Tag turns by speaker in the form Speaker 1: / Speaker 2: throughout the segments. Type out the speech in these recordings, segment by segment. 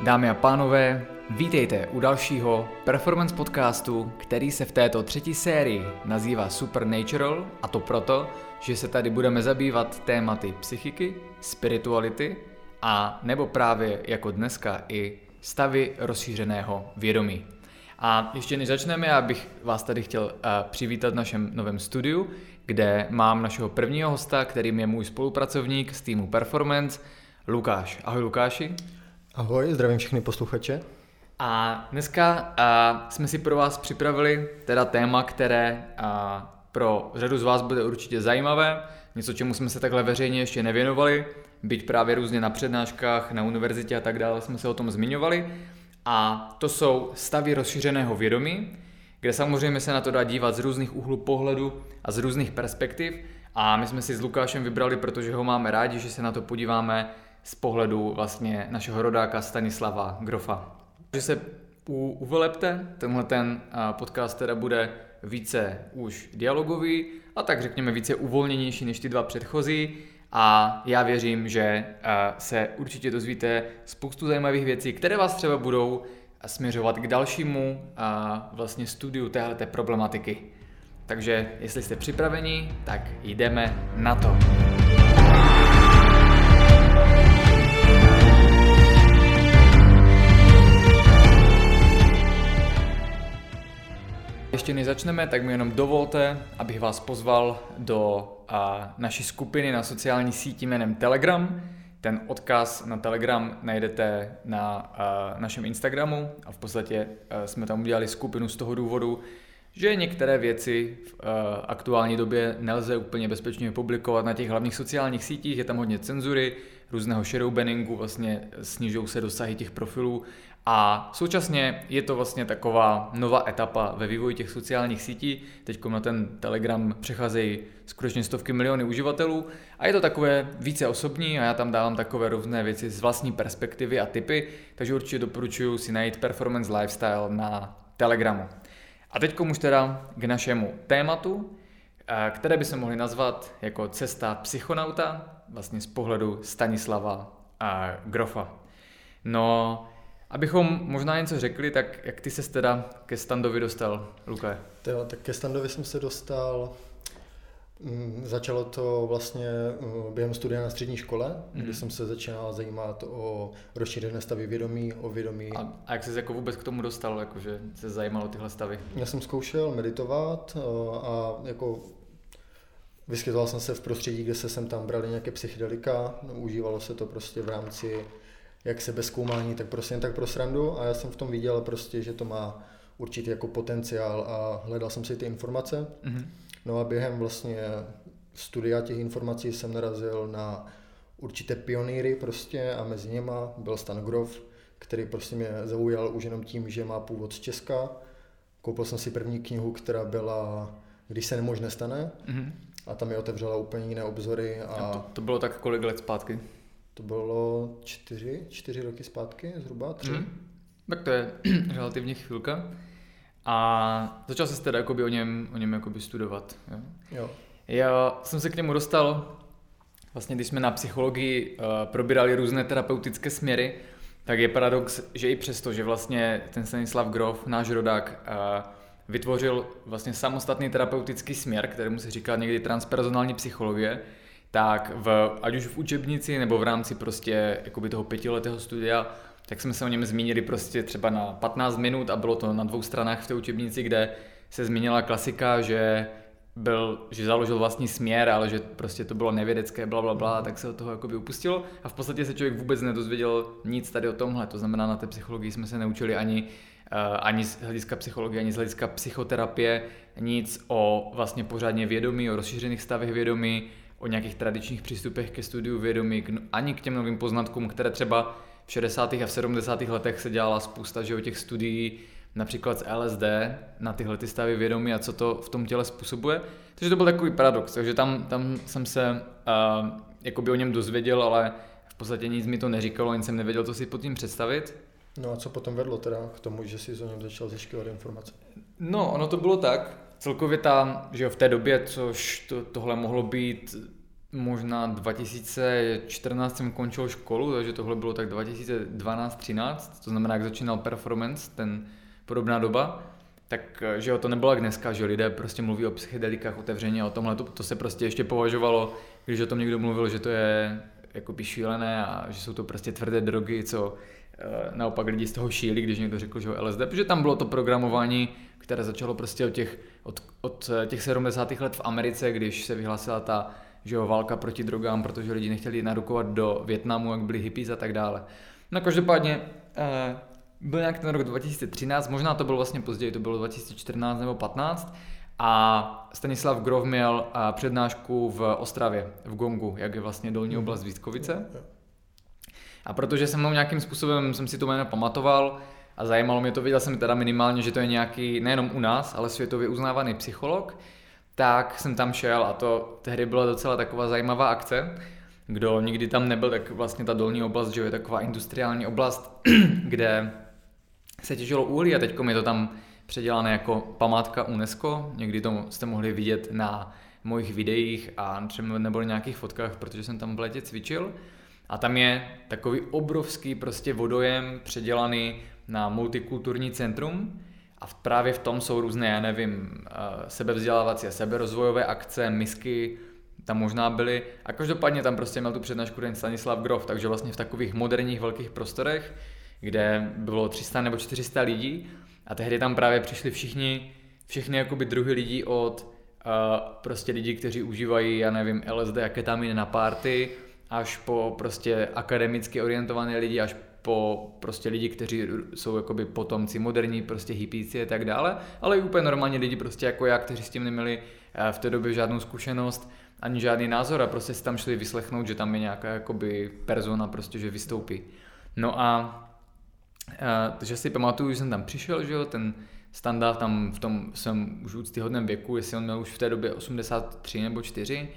Speaker 1: Dámy a pánové, vítejte u dalšího performance podcastu, který se v této třetí sérii nazývá Supernatural a to proto, že se tady budeme zabývat tématy psychiky, spirituality a nebo právě jako dneska i stavy rozšířeného vědomí. A ještě než začneme, já bych vás tady chtěl uh, přivítat v našem novém studiu, kde mám našeho prvního hosta, kterým je můj spolupracovník z týmu Performance, Lukáš. Ahoj Lukáši.
Speaker 2: Ahoj, zdravím všechny posluchače.
Speaker 1: A dneska uh, jsme si pro vás připravili teda téma, které uh, pro řadu z vás bude určitě zajímavé, něco, čemu jsme se takhle veřejně ještě nevěnovali, byť právě různě na přednáškách, na univerzitě a tak dále jsme se o tom zmiňovali. A to jsou stavy rozšířeného vědomí, kde samozřejmě se na to dá dívat z různých úhlů pohledu a z různých perspektiv. A my jsme si s Lukášem vybrali, protože ho máme rádi, že se na to podíváme z pohledu vlastně našeho rodáka Stanislava Grofa. Že se u, uvelepte, tenhle ten podcast teda bude více už dialogový a tak řekněme více uvolněnější než ty dva předchozí a já věřím, že se určitě dozvíte spoustu zajímavých věcí, které vás třeba budou směřovat k dalšímu vlastně studiu téhleté problematiky. Takže jestli jste připraveni, tak jdeme na to. Ještě než začneme, tak mi jenom dovolte, abych vás pozval do a, naší skupiny na sociální síti jménem Telegram. Ten odkaz na Telegram najdete na a, našem Instagramu a v podstatě a, jsme tam udělali skupinu z toho důvodu, že některé věci v aktuální době nelze úplně bezpečně publikovat na těch hlavních sociálních sítích, je tam hodně cenzury, různého shadowbanningu, vlastně snižují se dosahy těch profilů a současně je to vlastně taková nová etapa ve vývoji těch sociálních sítí. Teď na ten Telegram přecházejí skutečně stovky miliony uživatelů a je to takové více osobní a já tam dávám takové různé věci z vlastní perspektivy a typy, takže určitě doporučuji si najít Performance Lifestyle na Telegramu. A teď už teda k našemu tématu, eh, které by se mohli nazvat jako cesta psychonauta, vlastně z pohledu Stanislava a Grofa. No, Abychom možná něco řekli, tak jak ty se teda ke standovi dostal, Luka?
Speaker 2: Jo, tak ke standovi jsem se dostal, mm, začalo to vlastně mm, během studia na střední škole, mm-hmm. kdy jsem se začínal zajímat o rozšířené stavy vědomí, o vědomí.
Speaker 1: A, a jak jsi jako vůbec k tomu dostal, jakože se zajímalo tyhle stavy?
Speaker 2: Já jsem zkoušel meditovat a jako vyskytoval jsem se v prostředí, kde se sem tam brali nějaké psychedelika, no, užívalo se to prostě v rámci jak se bez zkoumání, tak prostě jen tak pro srandu a já jsem v tom viděl prostě, že to má určitý jako potenciál a hledal jsem si ty informace. Mm-hmm. No a během vlastně studia těch informací jsem narazil na určité pionýry prostě a mezi něma byl Stan Grof, který prostě mě zaujal už jenom tím, že má původ z Česka. Koupil jsem si první knihu, která byla Když se nemožné stane mm-hmm. a tam mi otevřela úplně jiné obzory. A...
Speaker 1: a to, to bylo tak kolik let zpátky?
Speaker 2: To bylo čtyři, čtyři roky zpátky, zhruba tři. Mm.
Speaker 1: Tak to je relativně chvilka. A začal se teda jakoby o něm, o něm jakoby studovat. Jo?
Speaker 2: jo.
Speaker 1: Já jsem se k němu dostal, vlastně když jsme na psychologii uh, probírali různé terapeutické směry, tak je paradox, že i přesto, že vlastně ten Stanislav Grof, náš rodák, uh, vytvořil vlastně samostatný terapeutický směr, kterému se říká někdy transpersonální psychologie, tak v, ať už v učebnici nebo v rámci prostě jakoby toho pětiletého studia, tak jsme se o něm zmínili prostě třeba na 15 minut a bylo to na dvou stranách v té učebnici, kde se zmínila klasika, že byl, že založil vlastní směr, ale že prostě to bylo nevědecké, bla, bla, bla, tak se od toho jakoby upustilo. A v podstatě se člověk vůbec nedozvěděl nic tady o tomhle, to znamená na té psychologii jsme se neučili ani, uh, ani z hlediska psychologie, ani z hlediska psychoterapie, nic o vlastně pořádně vědomí, o rozšířených stavech vědomí, o nějakých tradičních přístupech ke studiu vědomí, ani k těm novým poznatkům, které třeba v 60. a v 70. letech se dělala spousta že o těch studií, například z LSD na tyhle ty stavy vědomí a co to v tom těle způsobuje. Takže to byl takový paradox, takže tam, tam jsem se uh, jakoby o něm dozvěděl, ale v podstatě nic mi to neříkalo, ani jsem nevěděl, co si pod tím představit.
Speaker 2: No a co potom vedlo teda k tomu, že jsi o něm začal zjišťovat informace?
Speaker 1: No, ono to bylo tak, celkově ta, že jo, v té době, což to, tohle mohlo být možná 2014 jsem končil školu, takže tohle bylo tak 2012-13, to znamená, jak začínal performance, ten podobná doba, tak že jo, to nebylo jak dneska, že lidé prostě mluví o psychedelikách otevřeně o tomhle, to, to se prostě ještě považovalo, když o tom někdo mluvil, že to je jako šílené a že jsou to prostě tvrdé drogy, co naopak lidi z toho šíli, když někdo řekl, že ho LSD, protože tam bylo to programování, které začalo prostě od těch, od, od těch 70. let v Americe, když se vyhlásila ta že jo, válka proti drogám, protože lidi nechtěli narukovat do Větnamu, jak byli hippies a tak dále. No každopádně eh, byl nějak ten rok 2013, možná to bylo vlastně později, to bylo 2014 nebo 15 a Stanislav Grov měl eh, přednášku v Ostravě, v Gongu, jak je vlastně dolní oblast Vítkovice. A protože jsem mnou nějakým způsobem jsem si to jméno pamatoval a zajímalo mě to, viděl jsem teda minimálně, že to je nějaký nejenom u nás, ale světově uznávaný psycholog, tak jsem tam šel a to tehdy byla docela taková zajímavá akce. Kdo nikdy tam nebyl, tak vlastně ta dolní oblast, že je taková industriální oblast, kde se těžilo uhlí a teď je to tam předělané jako památka UNESCO. Někdy to jste mohli vidět na mojich videích a třeba nebo nějakých fotkách, protože jsem tam v létě cvičil. A tam je takový obrovský prostě vodojem předělaný na multikulturní centrum, a právě v tom jsou různé, já nevím, eh, sebevzdělávací a seberozvojové akce, misky, tam možná byly. A každopádně tam prostě měl tu přednášku ten Stanislav Grof, takže vlastně v takových moderních velkých prostorech, kde bylo 300 nebo 400 lidí a tehdy tam právě přišli všichni, všechny jakoby druhy lidí od uh, prostě lidí, kteří užívají, já nevím, LSD a ketaminy na party, až po prostě akademicky orientované lidi, až po prostě lidi, kteří jsou jakoby potomci moderní, prostě hippíci a tak dále, ale i úplně normální lidi prostě jako já, kteří s tím neměli eh, v té době žádnou zkušenost, ani žádný názor a prostě si tam šli vyslechnout, že tam je nějaká jakoby persona prostě, že vystoupí. No a, takže si pamatuju, že jsem tam přišel, že jo, ten standard tam v tom jsem už úctyhodném věku, jestli on měl už v té době 83 nebo 4,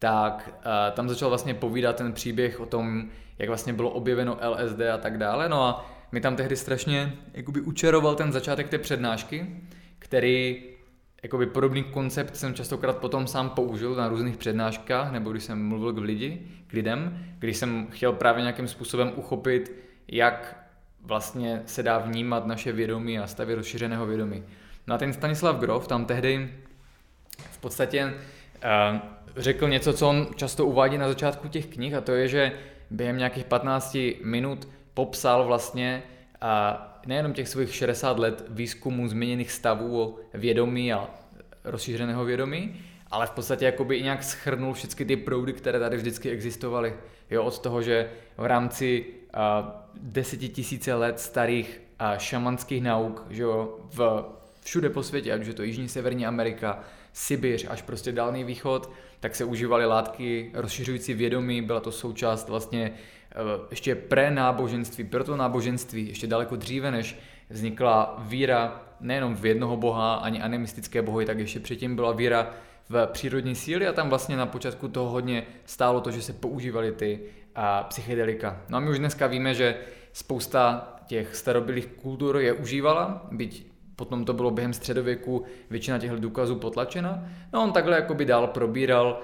Speaker 1: tak uh, tam začal vlastně povídat ten příběh o tom, jak vlastně bylo objeveno LSD a tak dále. No a mi tam tehdy strašně jakoby učaroval ten začátek té přednášky, který jakoby podobný koncept jsem častokrát potom sám použil na různých přednáškách, nebo když jsem mluvil k lidi, k lidem, když jsem chtěl právě nějakým způsobem uchopit, jak vlastně se dá vnímat naše vědomí a stavy rozšířeného vědomí. No a ten Stanislav Grof tam tehdy v podstatě uh, řekl něco, co on často uvádí na začátku těch knih a to je, že během nějakých 15 minut popsal vlastně a nejenom těch svých 60 let výzkumu změněných stavů o vědomí a rozšířeného vědomí, ale v podstatě jakoby i nějak schrnul všechny ty proudy, které tady vždycky existovaly. Jo, od toho, že v rámci desetitisíce let starých a šamanských nauk, že jo, v, všude po světě, ať už je to Jižní, Severní Amerika, Sibiř až prostě Dálný východ, tak se užívaly látky rozšiřující vědomí, byla to součást vlastně eh, ještě pre-náboženství, proto náboženství, ještě daleko dříve, než vznikla víra nejenom v jednoho boha, ani animistické bohy, tak ještě předtím byla víra v přírodní síly. A tam vlastně na počátku toho hodně stálo to, že se používaly ty a, psychedelika. No a my už dneska víme, že spousta těch starobylých kultur je užívala, byť potom to bylo během středověku většina těchto důkazů potlačena. No on takhle jakoby dál probíral,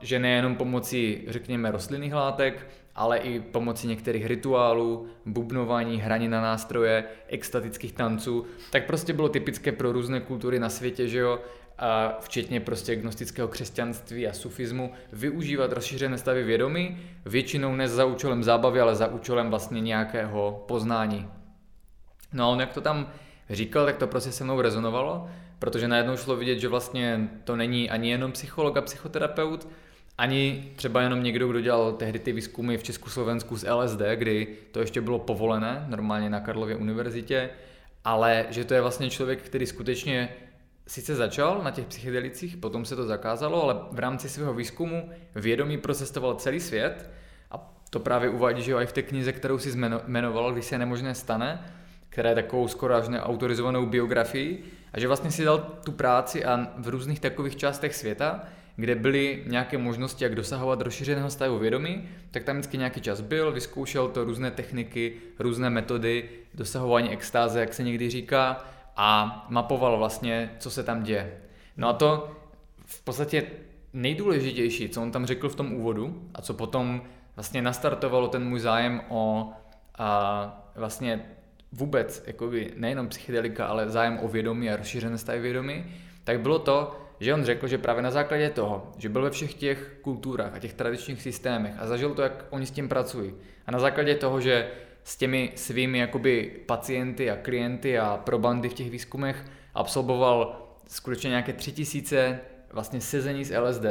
Speaker 1: že nejenom pomocí, řekněme, rostlinných látek, ale i pomocí některých rituálů, bubnování, hraní na nástroje, extatických tanců, tak prostě bylo typické pro různé kultury na světě, že jo, a včetně prostě gnostického křesťanství a sufismu, využívat rozšířené stavy vědomí, většinou ne za účelem zábavy, ale za účelem vlastně nějakého poznání. No a on jak to tam říkal, tak to prostě se mnou rezonovalo, protože najednou šlo vidět, že vlastně to není ani jenom psycholog a psychoterapeut, ani třeba jenom někdo, kdo dělal tehdy ty výzkumy v Československu z LSD, kdy to ještě bylo povolené, normálně na Karlově univerzitě, ale že to je vlastně člověk, který skutečně sice začal na těch psychedelicích, potom se to zakázalo, ale v rámci svého výzkumu vědomí procestoval celý svět a to právě uvádí, že jo, i v té knize, kterou si jmenoval, když se nemožné stane, která je takovou skoro až neautorizovanou biografií a že vlastně si dal tu práci a v různých takových částech světa, kde byly nějaké možnosti, jak dosahovat rozšířeného stavu vědomí, tak tam vždycky nějaký čas byl, vyzkoušel to různé techniky, různé metody, dosahování extáze, jak se někdy říká, a mapoval vlastně, co se tam děje. No a to v podstatě nejdůležitější, co on tam řekl v tom úvodu a co potom vlastně nastartovalo ten můj zájem o a vlastně vůbec jakoby nejenom psychedelika, ale zájem o vědomí a rozšířené stavy vědomí, tak bylo to, že on řekl, že právě na základě toho, že byl ve všech těch kulturách a těch tradičních systémech a zažil to, jak oni s tím pracují. A na základě toho, že s těmi svými jakoby pacienty a klienty a probandy v těch výzkumech absolvoval skutečně nějaké tři tisíce vlastně sezení z LSD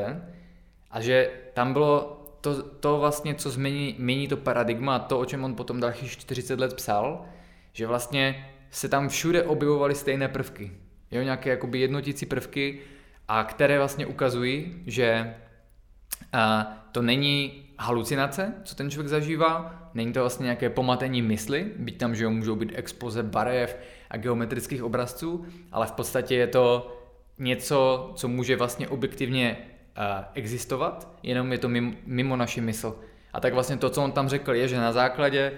Speaker 1: a že tam bylo to, to vlastně, co změní, mění to paradigma, to, o čem on potom dalších 40 let psal, že vlastně se tam všude objevovaly stejné prvky. Jo, nějaké jakoby jednotící prvky, a které vlastně ukazují, že a, to není halucinace, co ten člověk zažívá, není to vlastně nějaké pomatení mysli, byť tam, že jo, můžou být expoze barev a geometrických obrazců, ale v podstatě je to něco, co může vlastně objektivně uh, existovat, jenom je to mimo, mimo naši mysl. A tak vlastně to, co on tam řekl, je, že na základě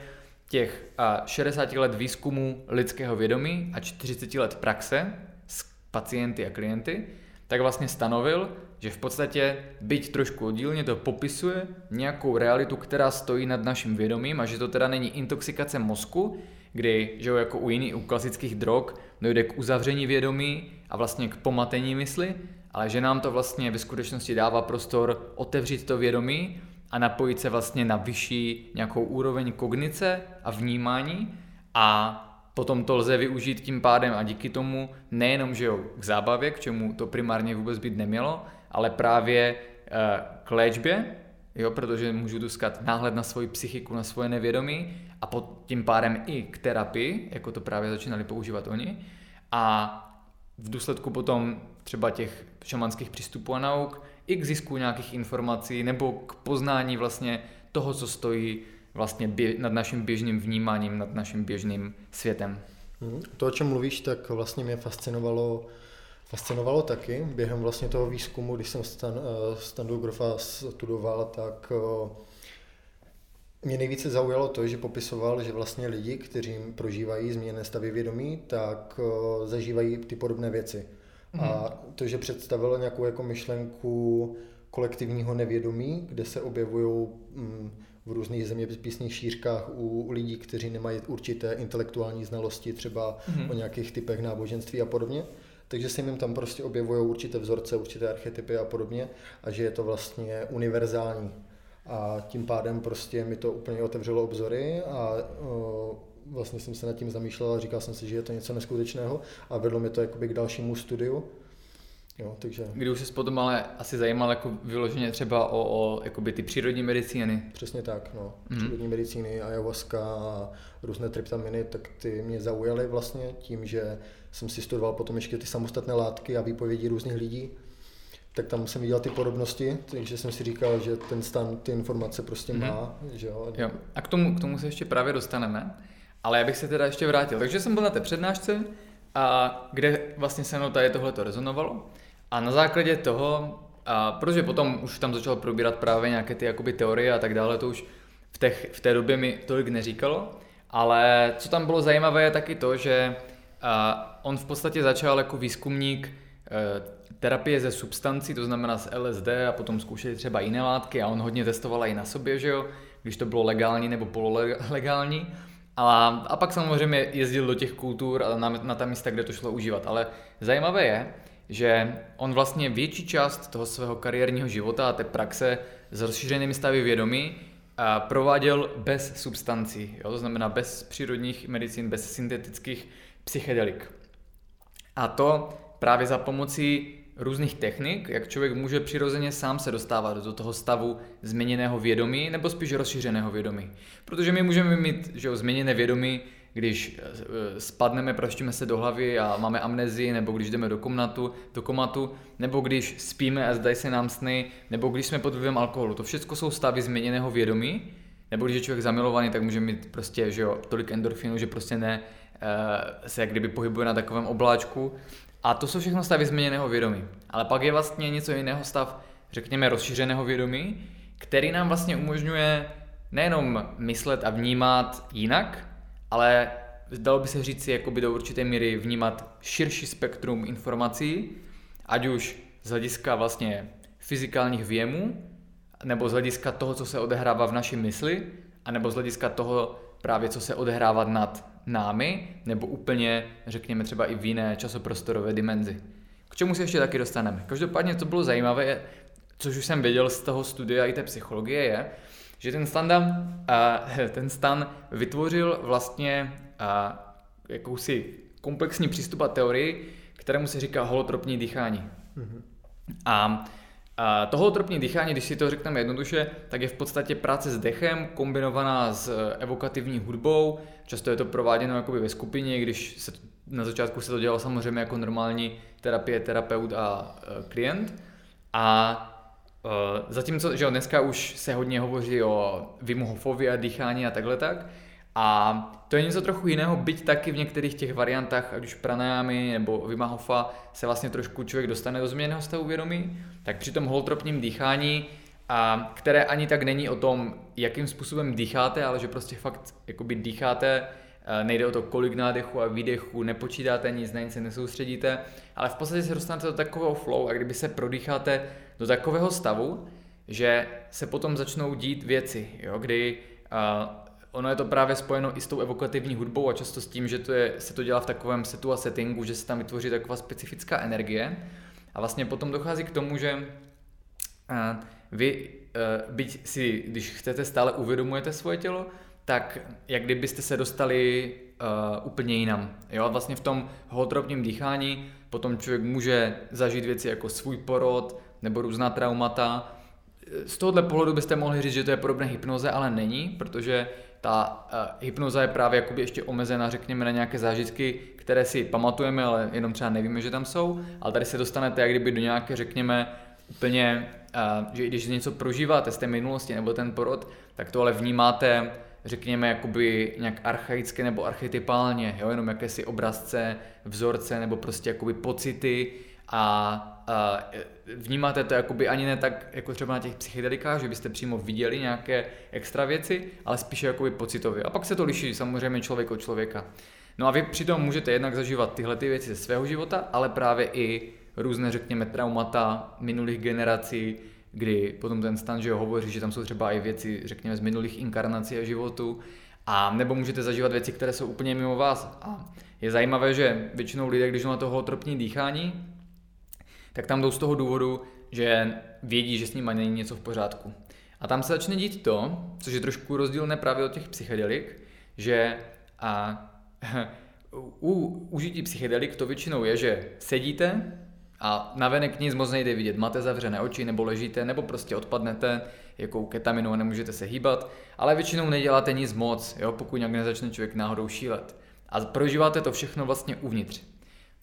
Speaker 1: těch uh, 60 let výzkumu lidského vědomí a 40 let praxe s pacienty a klienty, tak vlastně stanovil, že v podstatě, byť trošku oddílně, to popisuje nějakou realitu, která stojí nad naším vědomím a že to teda není intoxikace mozku, kdy, že jako u jiných, u klasických drog, dojde k uzavření vědomí a vlastně k pomatení mysli, ale že nám to vlastně ve skutečnosti dává prostor otevřít to vědomí a napojit se vlastně na vyšší nějakou úroveň kognice a vnímání a Potom to lze využít tím pádem a díky tomu nejenom, že jo, k zábavě, k čemu to primárně vůbec být nemělo, ale právě eh, k léčbě, jo, protože můžu dostat náhled na svoji psychiku, na svoje nevědomí a pod tím pádem i k terapii, jako to právě začínali používat oni. A v důsledku potom třeba těch šamanských přístupů a nauk i k zisku nějakých informací nebo k poznání vlastně toho, co stojí vlastně bě, nad naším běžným vnímáním, nad naším běžným světem.
Speaker 2: Mhm. To, o čem mluvíš, tak vlastně mě fascinovalo fascinovalo taky. Během vlastně toho výzkumu, když jsem Stan, eh, Standu Grofa studoval, tak eh, mě nejvíce zaujalo to, že popisoval, že vlastně lidi, kteří prožívají změněné stavy vědomí, tak eh, zažívají ty podobné věci. Mm. A to, že představilo nějakou jako myšlenku kolektivního nevědomí, kde se objevují mm, v různých zeměpisných šířkách u lidí, kteří nemají určité intelektuální znalosti, třeba mm-hmm. o nějakých typech náboženství a podobně. Takže se jim tam prostě objevují určité vzorce, určité archetypy a podobně a že je to vlastně univerzální. A tím pádem prostě mi to úplně otevřelo obzory a o, vlastně jsem se nad tím zamýšlel a říkal jsem si, že je to něco neskutečného a vedlo mi to jakoby k dalšímu studiu Jo, takže...
Speaker 1: Kdy už se potom ale asi zajímal jako vyloženě třeba o, o jakoby ty přírodní medicíny.
Speaker 2: Přesně tak, no. Mm. Přírodní medicíny, ayahuasca a různé tryptaminy, tak ty mě zaujaly vlastně tím, že jsem si studoval potom ještě ty samostatné látky a výpovědi různých lidí. Tak tam jsem viděl ty podobnosti, takže jsem si říkal, že ten stan ty informace prostě mm. má. Že jo.
Speaker 1: jo. A k tomu, k tomu se ještě právě dostaneme. Ale já bych se teda ještě vrátil. Takže jsem byl na té přednášce, a kde vlastně se mnou tady tohle to rezonovalo. A na základě toho, a protože potom už tam začal probírat právě nějaké ty jakoby teorie a tak dále, to už v, těch, v té době mi tolik neříkalo, ale co tam bylo zajímavé je taky to, že a on v podstatě začal jako výzkumník e, terapie ze substancí, to znamená z LSD a potom zkoušeli třeba jiné látky a on hodně testoval i na sobě, že jo, když to bylo legální nebo pololegální. A, a pak samozřejmě jezdil do těch kultur a na, na ta místa, kde to šlo užívat. Ale zajímavé je, že on vlastně větší část toho svého kariérního života a té praxe s rozšířenými stavy vědomí a prováděl bez substancí, jo? to znamená bez přírodních medicín, bez syntetických psychedelik. A to právě za pomocí různých technik, jak člověk může přirozeně sám se dostávat do toho stavu změněného vědomí nebo spíš rozšířeného vědomí. Protože my můžeme mít že jo, změněné vědomí když eh, spadneme, praštíme se do hlavy a máme amnezii, nebo když jdeme do komnatu, do komatu, nebo když spíme a zdají se nám sny, nebo když jsme pod vlivem alkoholu. To všechno jsou stavy změněného vědomí, nebo když je člověk zamilovaný, tak může mít prostě že jo, tolik endorfinu, že prostě ne uh, se jak kdyby pohybuje na takovém obláčku. A to jsou všechno stavy změněného vědomí. Ale pak je vlastně něco jiného stav, řekněme, rozšířeného vědomí, který nám vlastně umožňuje nejenom myslet a vnímat jinak, ale dalo by se říct jakoby do určité míry vnímat širší spektrum informací, ať už z hlediska vlastně fyzikálních věmů, nebo z hlediska toho, co se odehrává v naší mysli, anebo z hlediska toho právě, co se odehrává nad námi, nebo úplně, řekněme třeba i v jiné časoprostorové dimenzi. K čemu se ještě taky dostaneme. Každopádně, co bylo zajímavé, což už jsem věděl z toho studia i té psychologie, je, že ten stan, ten stan vytvořil vlastně jakousi komplexní přístup a teorii, kterému se říká holotropní dýchání. Mm-hmm. A a to holotropní dýchání, když si to řekneme jednoduše, tak je v podstatě práce s dechem kombinovaná s e, evokativní hudbou. Často je to prováděno jakoby ve skupině, když se na začátku se to dělalo samozřejmě jako normální terapie, terapeut a e, klient. A Uh, zatímco, že dneska už se hodně hovoří o Wim Hofovi a dýchání a takhle tak, a to je něco trochu jiného, byť taky v některých těch variantách, ať už pranajámy nebo Wim Hofa, se vlastně trošku člověk dostane do změněného stavu vědomí, tak při tom holotropním dýchání, a které ani tak není o tom, jakým způsobem dýcháte, ale že prostě fakt jakoby dýcháte, nejde o to, kolik nádechu a výdechu, nepočítáte nic, na nic se nesoustředíte, ale v podstatě se dostanete do takového flow a kdyby se prodýcháte do takového stavu, že se potom začnou dít věci, jo, kdy uh, ono je to právě spojeno i s tou evokativní hudbou a často s tím, že to je, se to dělá v takovém setu a settingu, že se tam vytvoří taková specifická energie a vlastně potom dochází k tomu, že uh, vy, uh, byť si, když chcete stále uvědomujete svoje tělo, tak jak kdybyste se dostali uh, úplně jinam. Jo? A vlastně v tom holotropním dýchání potom člověk může zažít věci jako svůj porod, nebo různá traumata. Z tohohle pohledu byste mohli říct, že to je podobné hypnoze, ale není, protože ta uh, hypnoza je právě jakoby ještě omezena, řekněme, na nějaké zážitky, které si pamatujeme, ale jenom třeba nevíme, že tam jsou. Ale tady se dostanete jak kdyby do nějaké, řekněme, úplně, uh, že když něco prožíváte z té minulosti nebo ten porod, tak to ale vnímáte řekněme, jakoby nějak archaicky nebo archetypálně, jo, jenom jakési obrazce, vzorce nebo prostě jakoby pocity a vnímáte to jakoby ani ne tak jako třeba na těch psychedelikách, že byste přímo viděli nějaké extra věci, ale spíše jakoby pocitově. A pak se to liší samozřejmě člověk od člověka. No a vy přitom můžete jednak zažívat tyhle ty věci ze svého života, ale právě i různé, řekněme, traumata minulých generací, kdy potom ten stan, že hovoří, že tam jsou třeba i věci, řekněme, z minulých inkarnací a životu, a nebo můžete zažívat věci, které jsou úplně mimo vás. A je zajímavé, že většinou lidé, když na toho tropní dýchání, tak tam jdou z toho důvodu, že vědí, že s nimi není něco v pořádku. A tam se začne dít to, což je trošku rozdílné právě od těch psychedelik, že a, u užití psychedelik to většinou je, že sedíte a navenek nic moc nejde vidět, máte zavřené oči nebo ležíte nebo prostě odpadnete jako ketaminu a nemůžete se hýbat, ale většinou neděláte nic moc, jo, pokud nějak nezačne člověk náhodou šílet. A prožíváte to všechno vlastně uvnitř.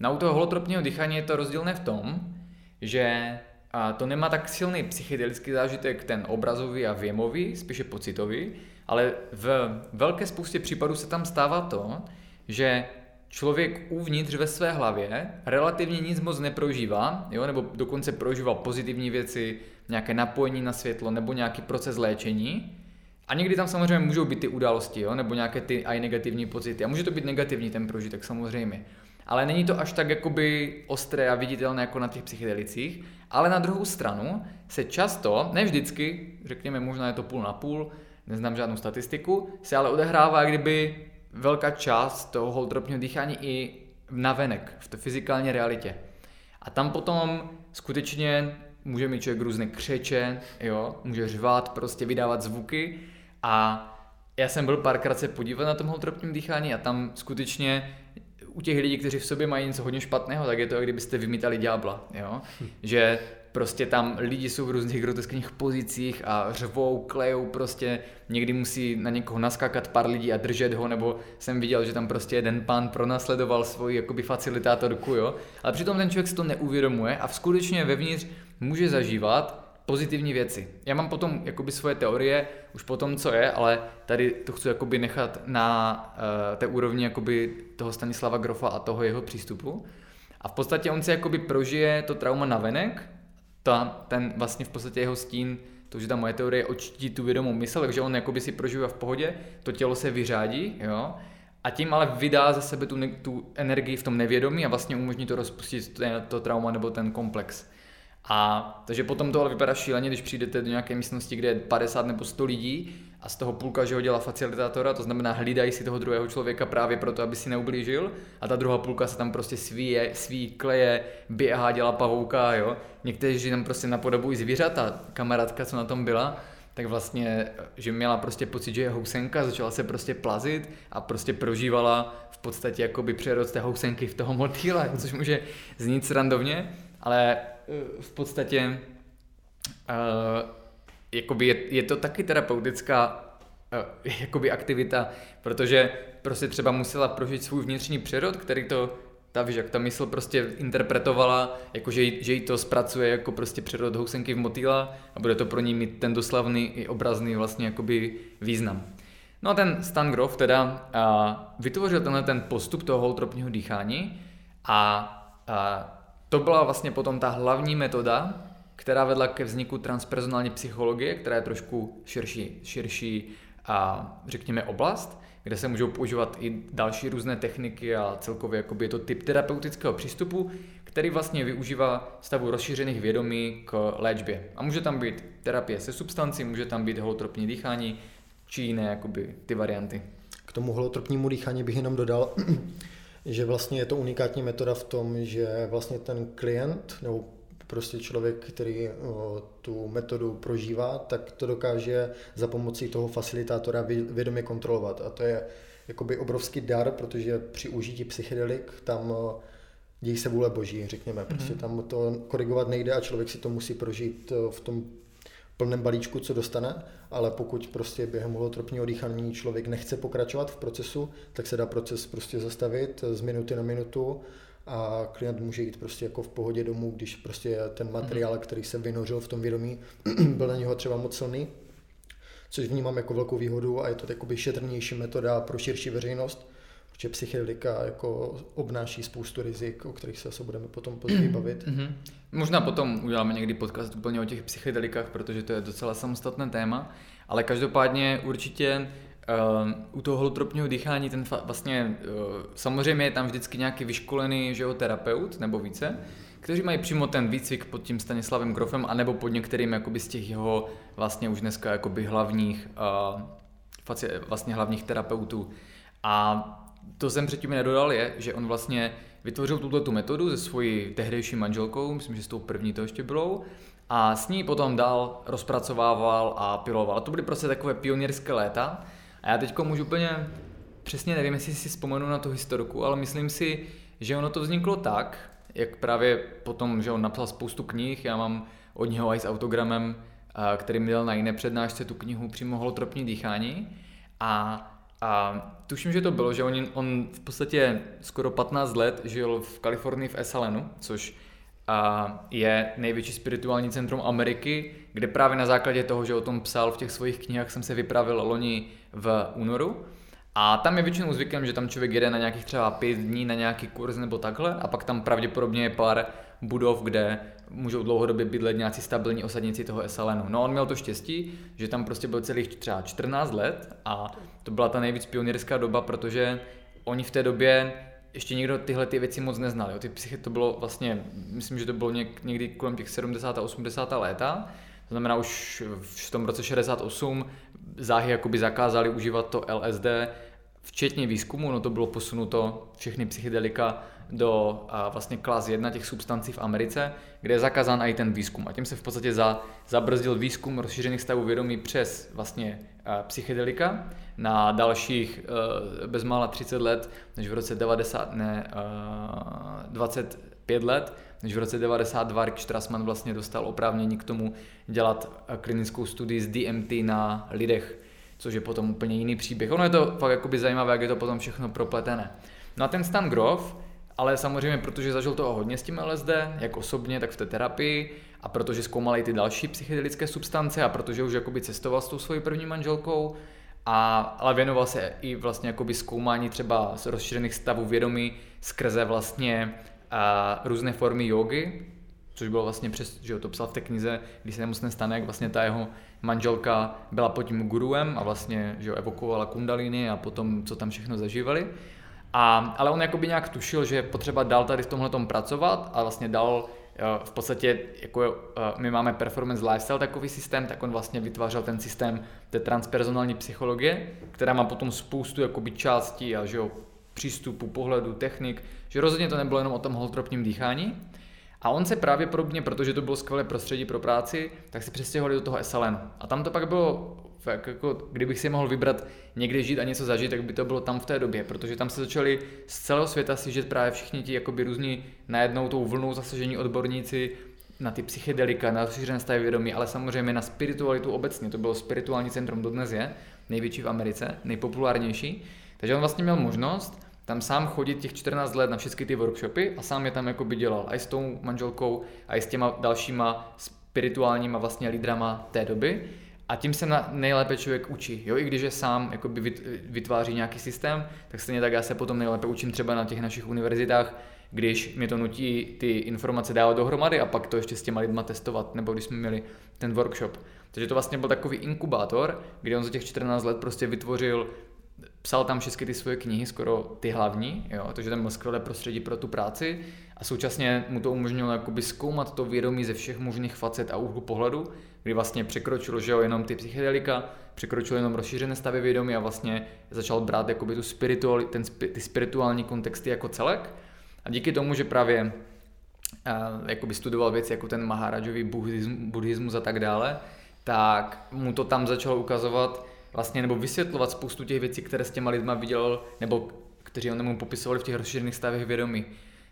Speaker 1: Na u toho holotropního dýchání je to rozdílné v tom, že a to nemá tak silný psychedelický zážitek, ten obrazový a věmový, spíše pocitový, ale v velké spoustě případů se tam stává to, že člověk uvnitř ve své hlavě relativně nic moc neprožívá, jo, nebo dokonce prožívá pozitivní věci, nějaké napojení na světlo nebo nějaký proces léčení. A někdy tam samozřejmě můžou být ty události, jo, nebo nějaké ty aj negativní pocity. A může to být negativní ten prožitek samozřejmě ale není to až tak jakoby ostré a viditelné jako na těch psychedelicích, ale na druhou stranu se často, ne vždycky, řekněme možná je to půl na půl, neznám žádnou statistiku, se ale odehrává kdyby velká část toho holtropního dýchání i navenek, v té fyzikální realitě. A tam potom skutečně může mít člověk různé křeče, jo, může řvát, prostě vydávat zvuky a já jsem byl párkrát se podívat na tom holtropním dýchání a tam skutečně u těch lidí, kteří v sobě mají něco hodně špatného, tak je to, kdybyste vymítali ďábla, jo? Že prostě tam lidi jsou v různých groteskních pozicích a řvou, klejou prostě, někdy musí na někoho naskákat pár lidí a držet ho, nebo jsem viděl, že tam prostě jeden pán pronásledoval svoji jakoby facilitátorku, jo? Ale přitom ten člověk si to neuvědomuje a skutečně vevnitř může zažívat pozitivní věci. Já mám potom jakoby svoje teorie, už po tom, co je, ale tady to chci jakoby nechat na uh, té úrovni jakoby toho Stanislava Grofa a toho jeho přístupu. A v podstatě on si jakoby prožije to trauma na venek, ta, ten vlastně v podstatě jeho stín, to, že ta moje teorie očtí tu vědomou mysl, takže on jakoby si prožívá v pohodě, to tělo se vyřádí, jo, a tím ale vydá za sebe tu, tu energii v tom nevědomí a vlastně umožní to rozpustit to, to trauma nebo ten komplex. A takže potom to ale vypadá šíleně, když přijdete do nějaké místnosti, kde je 50 nebo 100 lidí a z toho půlka, že ho dělá facilitátora, to znamená hlídají si toho druhého člověka právě proto, aby si neublížil a ta druhá půlka se tam prostě svíje, sví, kleje, běhá, dělá pavouka, jo. Někteří tam prostě napodobují zvířata, kamarádka, co na tom byla, tak vlastně, že měla prostě pocit, že je housenka, začala se prostě plazit a prostě prožívala v podstatě jakoby přerod té housenky v toho motýla, což může znít srandovně, ale v podstatě uh, jakoby je, je to taky terapeutická uh, jakoby aktivita, protože prostě třeba musela prožít svůj vnitřní přerod, který to ta, víš, jak ta mysl prostě interpretovala, jako že, že jí to zpracuje jako prostě přerod housenky v motýla a bude to pro ní mít ten doslavný i obrazný vlastně jakoby význam. No a ten Stan Grof teda a, vytvořil tenhle ten postup toho holotropního dýchání a, a to byla vlastně potom ta hlavní metoda, která vedla ke vzniku transpersonální psychologie, která je trošku širší, širší a řekněme oblast, kde se můžou používat i další různé techniky a celkově jakoby je to typ terapeutického přístupu, který vlastně využívá stavu rozšířených vědomí k léčbě. A může tam být terapie se substancí, může tam být holotropní dýchání, či jiné jakoby ty varianty.
Speaker 2: K tomu holotropnímu dýchání bych jenom dodal, že vlastně je to unikátní metoda v tom, že vlastně ten klient nebo prostě člověk, který o, tu metodu prožívá, tak to dokáže za pomocí toho facilitátora vědomě kontrolovat. A to je jakoby obrovský dar, protože při užití psychedelik tam o, dějí se vůle boží, řekněme. Prostě mm-hmm. tam to korigovat nejde a člověk si to musí prožít v tom plném balíčku, co dostane, ale pokud prostě během holotropního dýchání člověk nechce pokračovat v procesu, tak se dá proces prostě zastavit z minuty na minutu a klient může jít prostě jako v pohodě domů, když prostě ten materiál, mhm. který se vynořil v tom vědomí, byl na něho třeba moc silný, což vnímám jako velkou výhodu a je to takový šetrnější metoda pro širší veřejnost, protože psychedelika jako obnáší spoustu rizik, o kterých se asi budeme potom později bavit.
Speaker 1: Mm-hmm. Možná potom uděláme někdy podcast úplně o těch psychedelikách, protože to je docela samostatné téma, ale každopádně určitě Uh, u toho holotropního dýchání ten fa- vlastně, uh, samozřejmě je tam vždycky nějaký vyškolený že terapeut nebo více, kteří mají přímo ten výcvik pod tím Stanislavem Grofem, anebo pod některým jakoby z těch jeho vlastně už dneska jakoby hlavních, uh, vlastně hlavních terapeutů. A to jsem předtím nedodal je, že on vlastně vytvořil tuto tu metodu se svojí tehdejší manželkou, myslím, že s tou první to ještě bylo, a s ní potom dál rozpracovával a piloval. A to byly prostě takové pionýrské léta, a já teď můžu úplně, přesně nevím, jestli si vzpomenu na tu historiku, ale myslím si, že ono to vzniklo tak, jak právě potom, že on napsal spoustu knih, já mám od něho i s autogramem, který mi dal na jiné přednášce tu knihu přímo holotropní dýchání. A, a tuším, že to bylo, že on, on v podstatě skoro 15 let žil v Kalifornii v Esalenu, což a je největší spirituální centrum Ameriky, kde právě na základě toho, že o tom psal v těch svých knihách, jsem se vypravil loni v únoru. A tam je většinou zvykem, že tam člověk jede na nějakých třeba pět dní na nějaký kurz nebo takhle a pak tam pravděpodobně je pár budov, kde můžou dlouhodobě bydlet nějací stabilní osadníci toho SLN. No on měl to štěstí, že tam prostě byl celých třeba 14 let a to byla ta nejvíc pionýrská doba, protože oni v té době ještě nikdo tyhle ty věci moc neznal. Jo. Ty psychy to bylo vlastně, myslím, že to bylo něk, někdy kolem těch 70. a 80. léta, to znamená už v tom roce 68 záhy jakoby zakázali užívat to LSD, včetně výzkumu, no to bylo posunuto všechny psychedelika do a vlastně klas 1 těch substancí v Americe, kde je zakázán i ten výzkum. A tím se v podstatě za, zabrzdil výzkum rozšířených stavů vědomí přes vlastně psychedelika na dalších uh, bezmála 30 let, než v roce 90, ne, uh, 25 let, než v roce 92 Rick Strassman vlastně dostal oprávnění k tomu dělat klinickou studii z DMT na lidech, což je potom úplně jiný příběh. Ono je to fakt jakoby zajímavé, jak je to potom všechno propletené. No a ten Stan Grof, ale samozřejmě, protože zažil toho hodně s tím LSD, jak osobně, tak v té terapii, a protože zkoumal i ty další psychedelické substance a protože už jakoby cestoval s tou svojí první manželkou, a, ale věnoval se i vlastně jakoby zkoumání třeba z rozšířených stavů vědomí skrze vlastně a, různé formy jogy, což bylo vlastně přes, že to psal v té knize, když se nemocný stane, jak vlastně ta jeho manželka byla pod tím guruem a vlastně že jo, evokovala kundaliny a potom, co tam všechno zažívali. A, ale on jakoby nějak tušil, že je potřeba dál tady v tomhle pracovat a vlastně dal v podstatě jako my máme performance lifestyle takový systém, tak on vlastně vytvářel ten systém té transpersonální psychologie, která má potom spoustu jakoby částí a že jo, přístupu, pohledu, technik, že rozhodně to nebylo jenom o tom holtropním dýchání. A on se právě podobně, protože to bylo skvělé prostředí pro práci, tak si přestěhovali do toho SLN. A tam to pak bylo, jako, kdybych si mohl vybrat někde žít a něco zažít, tak by to bylo tam v té době, protože tam se začali z celého světa žít právě všichni ti jakoby různí najednou tou vlnou zasažení odborníci na ty psychedelika, na rozšířené stavy vědomí, ale samozřejmě na spiritualitu obecně. To bylo spirituální centrum, dodnes je, největší v Americe, nejpopulárnější. Takže on vlastně měl možnost tam sám chodit těch 14 let na všechny ty workshopy a sám je tam jako by dělal. i s tou manželkou, i s těma dalšíma spirituálníma vlastně lídrama té doby. A tím se na nejlépe člověk učí. Jo? I když je sám jakoby vytváří nějaký systém, tak stejně tak já se potom nejlépe učím třeba na těch našich univerzitách, když mi to nutí ty informace dávat dohromady a pak to ještě s těma lidma testovat, nebo když jsme měli ten workshop. Takže to vlastně byl takový inkubátor, kde on za těch 14 let prostě vytvořil psal tam všechny ty svoje knihy, skoro ty hlavní, jo, takže tam byl skvělé prostředí pro tu práci. A současně mu to umožnilo jakoby zkoumat to vědomí ze všech možných facet a úhlu pohledu, kdy vlastně překročilo, že jo, jenom ty psychedelika, překročilo jenom rozšířené stavy vědomí a vlastně začal brát jakoby tu spirituali, ten, ty spirituální kontexty jako celek. A díky tomu, že právě uh, jakoby studoval věci jako ten Maharajový buddhismus a tak dále, tak mu to tam začalo ukazovat, vlastně, nebo vysvětlovat spoustu těch věcí, které s těma lidma viděl, nebo kteří on mu popisovali v těch rozšířených stavech vědomí.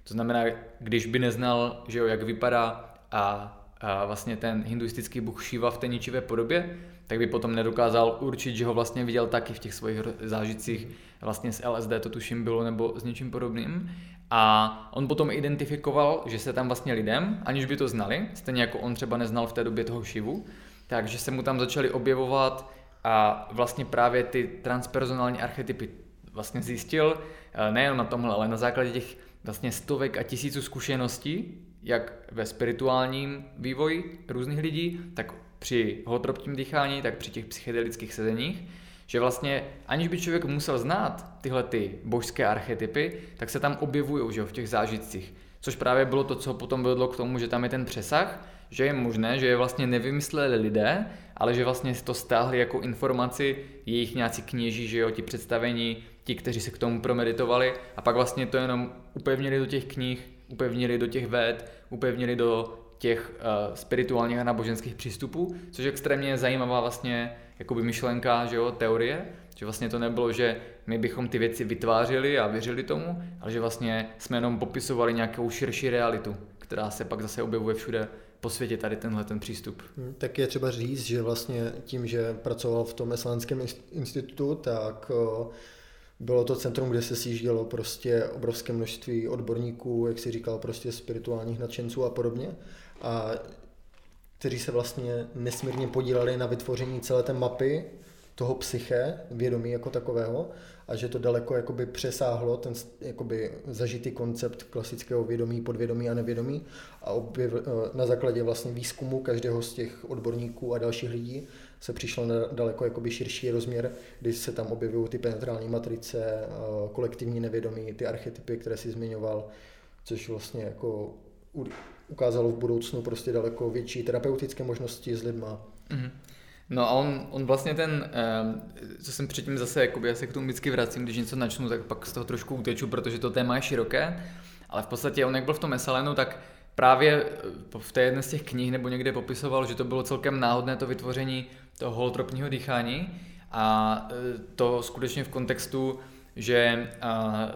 Speaker 1: To znamená, když by neznal, že jo, jak vypadá a, a vlastně ten hinduistický bůh Shiva v té ničivé podobě, tak by potom nedokázal určit, že ho vlastně viděl taky v těch svých zážitcích vlastně s LSD to tuším bylo nebo s něčím podobným. A on potom identifikoval, že se tam vlastně lidem, aniž by to znali, stejně jako on třeba neznal v té době toho Shivu, takže se mu tam začaly objevovat a vlastně právě ty transpersonální archetypy vlastně zjistil eh, nejen na tomhle, ale na základě těch vlastně stovek a tisíců zkušeností, jak ve spirituálním vývoji různých lidí, tak při holotropním dýchání, tak při těch psychedelických sezeních, že vlastně aniž by člověk musel znát tyhle ty božské archetypy, tak se tam objevují že v těch zážitcích. Což právě bylo to, co potom vedlo k tomu, že tam je ten přesah, že je možné, že je vlastně nevymysleli lidé, ale že vlastně to stáhli jako informaci jejich nějací kněží, že jo, ti představení, ti, kteří se k tomu promeditovali. A pak vlastně to jenom upevnili do těch knih, upevnili do těch ved, upevnili do těch uh, spirituálních a náboženských přístupů, což je extrémně zajímavá vlastně jakoby myšlenka, že jo, teorie, že vlastně to nebylo, že my bychom ty věci vytvářeli a věřili tomu, ale že vlastně jsme jenom popisovali nějakou širší realitu, která se pak zase objevuje všude po světě tady tenhle ten přístup.
Speaker 2: Hmm, tak je třeba říct, že vlastně tím, že pracoval v tom Eslanském institutu, tak bylo to centrum, kde se sjíždělo prostě obrovské množství odborníků, jak si říkal, prostě spirituálních nadšenců a podobně. A kteří se vlastně nesmírně podíleli na vytvoření celé té mapy toho psyche, vědomí jako takového a že to daleko jakoby přesáhlo ten jakoby zažitý koncept klasického vědomí, podvědomí a nevědomí a objev, eh, na základě vlastně výzkumu každého z těch odborníků a dalších lidí se přišlo na daleko jakoby širší rozměr, kdy se tam objevují ty penetrální matrice, eh, kolektivní nevědomí, ty archetypy, které si zmiňoval, což vlastně jako ukázalo v budoucnu prostě daleko větší terapeutické možnosti s lidma. Mm-hmm.
Speaker 1: No a on, on vlastně ten, co jsem předtím zase, jakoby, já se k tomu vždycky vracím, když něco načnu, tak pak z toho trošku uteču, protože to téma je široké, ale v podstatě on jak byl v tom Esalenu, tak právě eh, v té jedné z těch knih nebo někde popisoval, že to bylo celkem náhodné to vytvoření toho holotropního dýchání. A eh, to skutečně v kontextu, že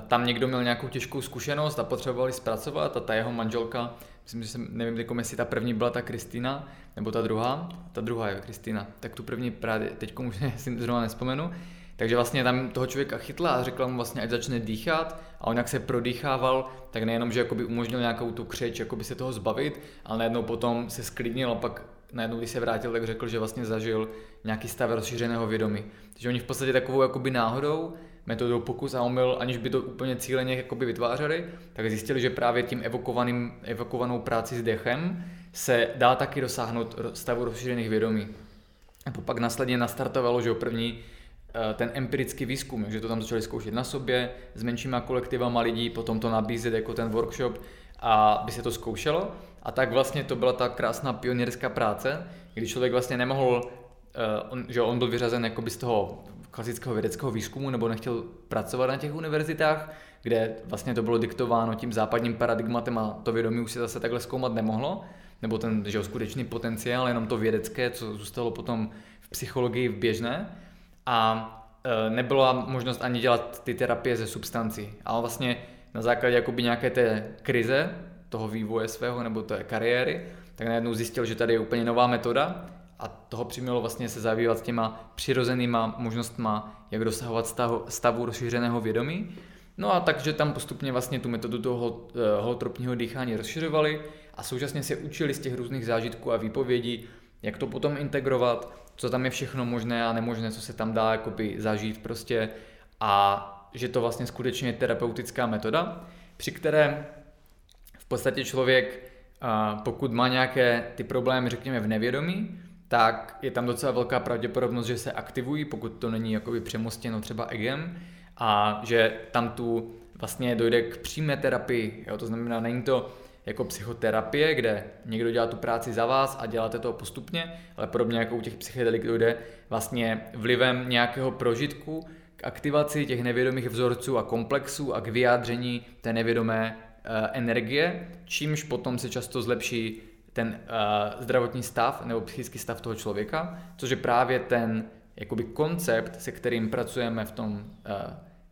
Speaker 1: tam někdo měl nějakou těžkou zkušenost a potřebovali zpracovat a ta jeho manželka myslím, že jsem, nevím, jako jestli ta první byla ta Kristýna, nebo ta druhá, ta druhá je Kristýna, tak tu první právě teď už si zrovna nespomenu, takže vlastně tam toho člověka chytla a řekla mu vlastně, ať začne dýchat. A on jak se prodýchával, tak nejenom, že jakoby umožnil nějakou tu křeč, jakoby se toho zbavit, ale najednou potom se sklidnil a pak najednou, když se vrátil, tak řekl, že vlastně zažil nějaký stav rozšířeného vědomí. Takže oni v podstatě takovou jakoby náhodou metodou pokus a omyl, aniž by to úplně cíleně jakoby vytvářeli, tak zjistili, že právě tím evokovaným, evokovanou práci s dechem se dá taky dosáhnout stavu rozšířených vědomí. A pak následně nastartovalo, že první eh, ten empirický výzkum, že to tam začali zkoušet na sobě s menšíma kolektivama lidí, potom to nabízet jako ten workshop a by se to zkoušelo. A tak vlastně to byla ta krásná pionýrská práce, kdy člověk vlastně nemohl, on, že on byl vyřazen jakoby z toho klasického vědeckého výzkumu nebo nechtěl pracovat na těch univerzitách, kde vlastně to bylo diktováno tím západním paradigmatem a to vědomí už se zase takhle zkoumat nemohlo, nebo ten že skutečný potenciál, jenom to vědecké, co zůstalo potom v psychologii v běžné. A e, nebyla možnost ani dělat ty terapie ze substancí. Ale vlastně na základě jakoby nějaké té krize, toho vývoje svého nebo té kariéry, tak najednou zjistil, že tady je úplně nová metoda a toho přimělo vlastně se zabývat těma přirozenýma možnostma, jak dosahovat stavu, stavu rozšířeného vědomí. No a takže tam postupně vlastně tu metodu toho eh, holotropního dýchání rozšiřovali a současně se učili z těch různých zážitků a výpovědí, jak to potom integrovat, co tam je všechno možné a nemožné, co se tam dá jakoby zažít prostě a že to vlastně skutečně je terapeutická metoda, při které v podstatě člověk, pokud má nějaké ty problémy, řekněme, v nevědomí, tak je tam docela velká pravděpodobnost, že se aktivují, pokud to není jakoby přemostěno třeba egem a že tam tu vlastně dojde k přímé terapii. Jo? To znamená, není to jako psychoterapie, kde někdo dělá tu práci za vás a děláte to postupně, ale podobně jako u těch psychedelik dojde vlastně vlivem nějakého prožitku k aktivaci těch nevědomých vzorců a komplexů a k vyjádření té nevědomé uh, energie, čímž potom se často zlepší ten uh, zdravotní stav nebo psychický stav toho člověka, což je právě ten jakoby koncept, se kterým pracujeme v tom uh,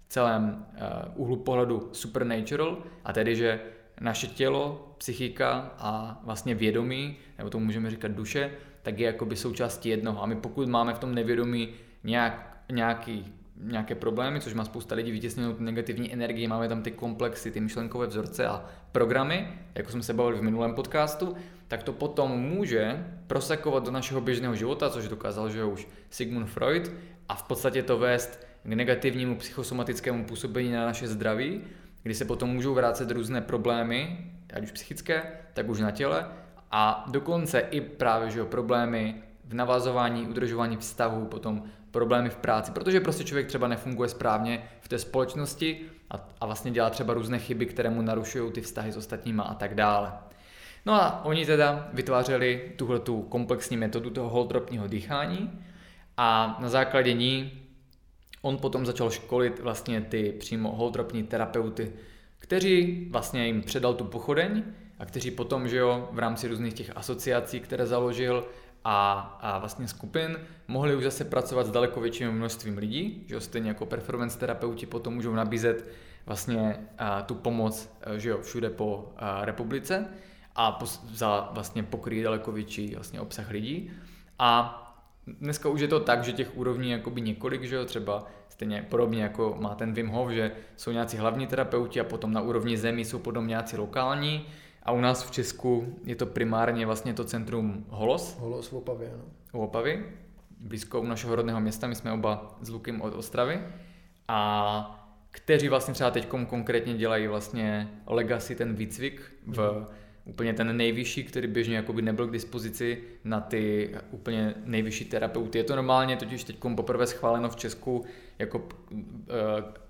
Speaker 1: celém uh, úhlu pohledu supernatural, a tedy, že naše tělo, psychika a vlastně vědomí, nebo to můžeme říkat duše, tak je jakoby součástí jednoho. A my pokud máme v tom nevědomí nějak, nějaký nějaké problémy, což má spousta lidí vytěsněnou negativní energii, máme tam ty komplexy, ty myšlenkové vzorce a programy, jako jsme se bavili v minulém podcastu, tak to potom může prosakovat do našeho běžného života, což dokázal, že už Sigmund Freud, a v podstatě to vést k negativnímu psychosomatickému působení na naše zdraví, kdy se potom můžou vrátit různé problémy, ať už psychické, tak už na těle, a dokonce i právě že problémy v navazování, udržování vztahu, potom problémy v práci, protože prostě člověk třeba nefunguje správně v té společnosti a, a vlastně dělá třeba různé chyby, které mu narušují ty vztahy s ostatníma a tak dále. No a oni teda vytvářeli tuhle tu komplexní metodu toho holtropního dýchání a na základě ní on potom začal školit vlastně ty přímo holtropní terapeuty, kteří vlastně jim předal tu pochodeň a kteří potom, že jo, v rámci různých těch asociací, které založil, a, a vlastně skupin mohli už zase pracovat s daleko větším množstvím lidí, že jo, stejně jako performance terapeuti potom můžou nabízet vlastně a, tu pomoc že jo, všude po a, republice a pos, za vlastně pokryjí daleko větší vlastně obsah lidí. A dneska už je to tak, že těch úrovní jakoby několik, že jo, třeba stejně podobně jako má ten Wim Hof, že jsou nějací hlavní terapeuti a potom na úrovni zemí jsou potom nějací lokální a u nás v Česku je to primárně vlastně to centrum Holos.
Speaker 2: Holos v Opavě, ano.
Speaker 1: U Opavy, blízko u našeho rodného města, my jsme oba s Lukem od Ostravy. A kteří vlastně třeba teď konkrétně dělají vlastně legacy, ten výcvik v mm. úplně ten nejvyšší, který běžně jakoby nebyl k dispozici na ty úplně nejvyšší terapeuty. Je to normálně totiž teď poprvé schváleno v Česku jako uh,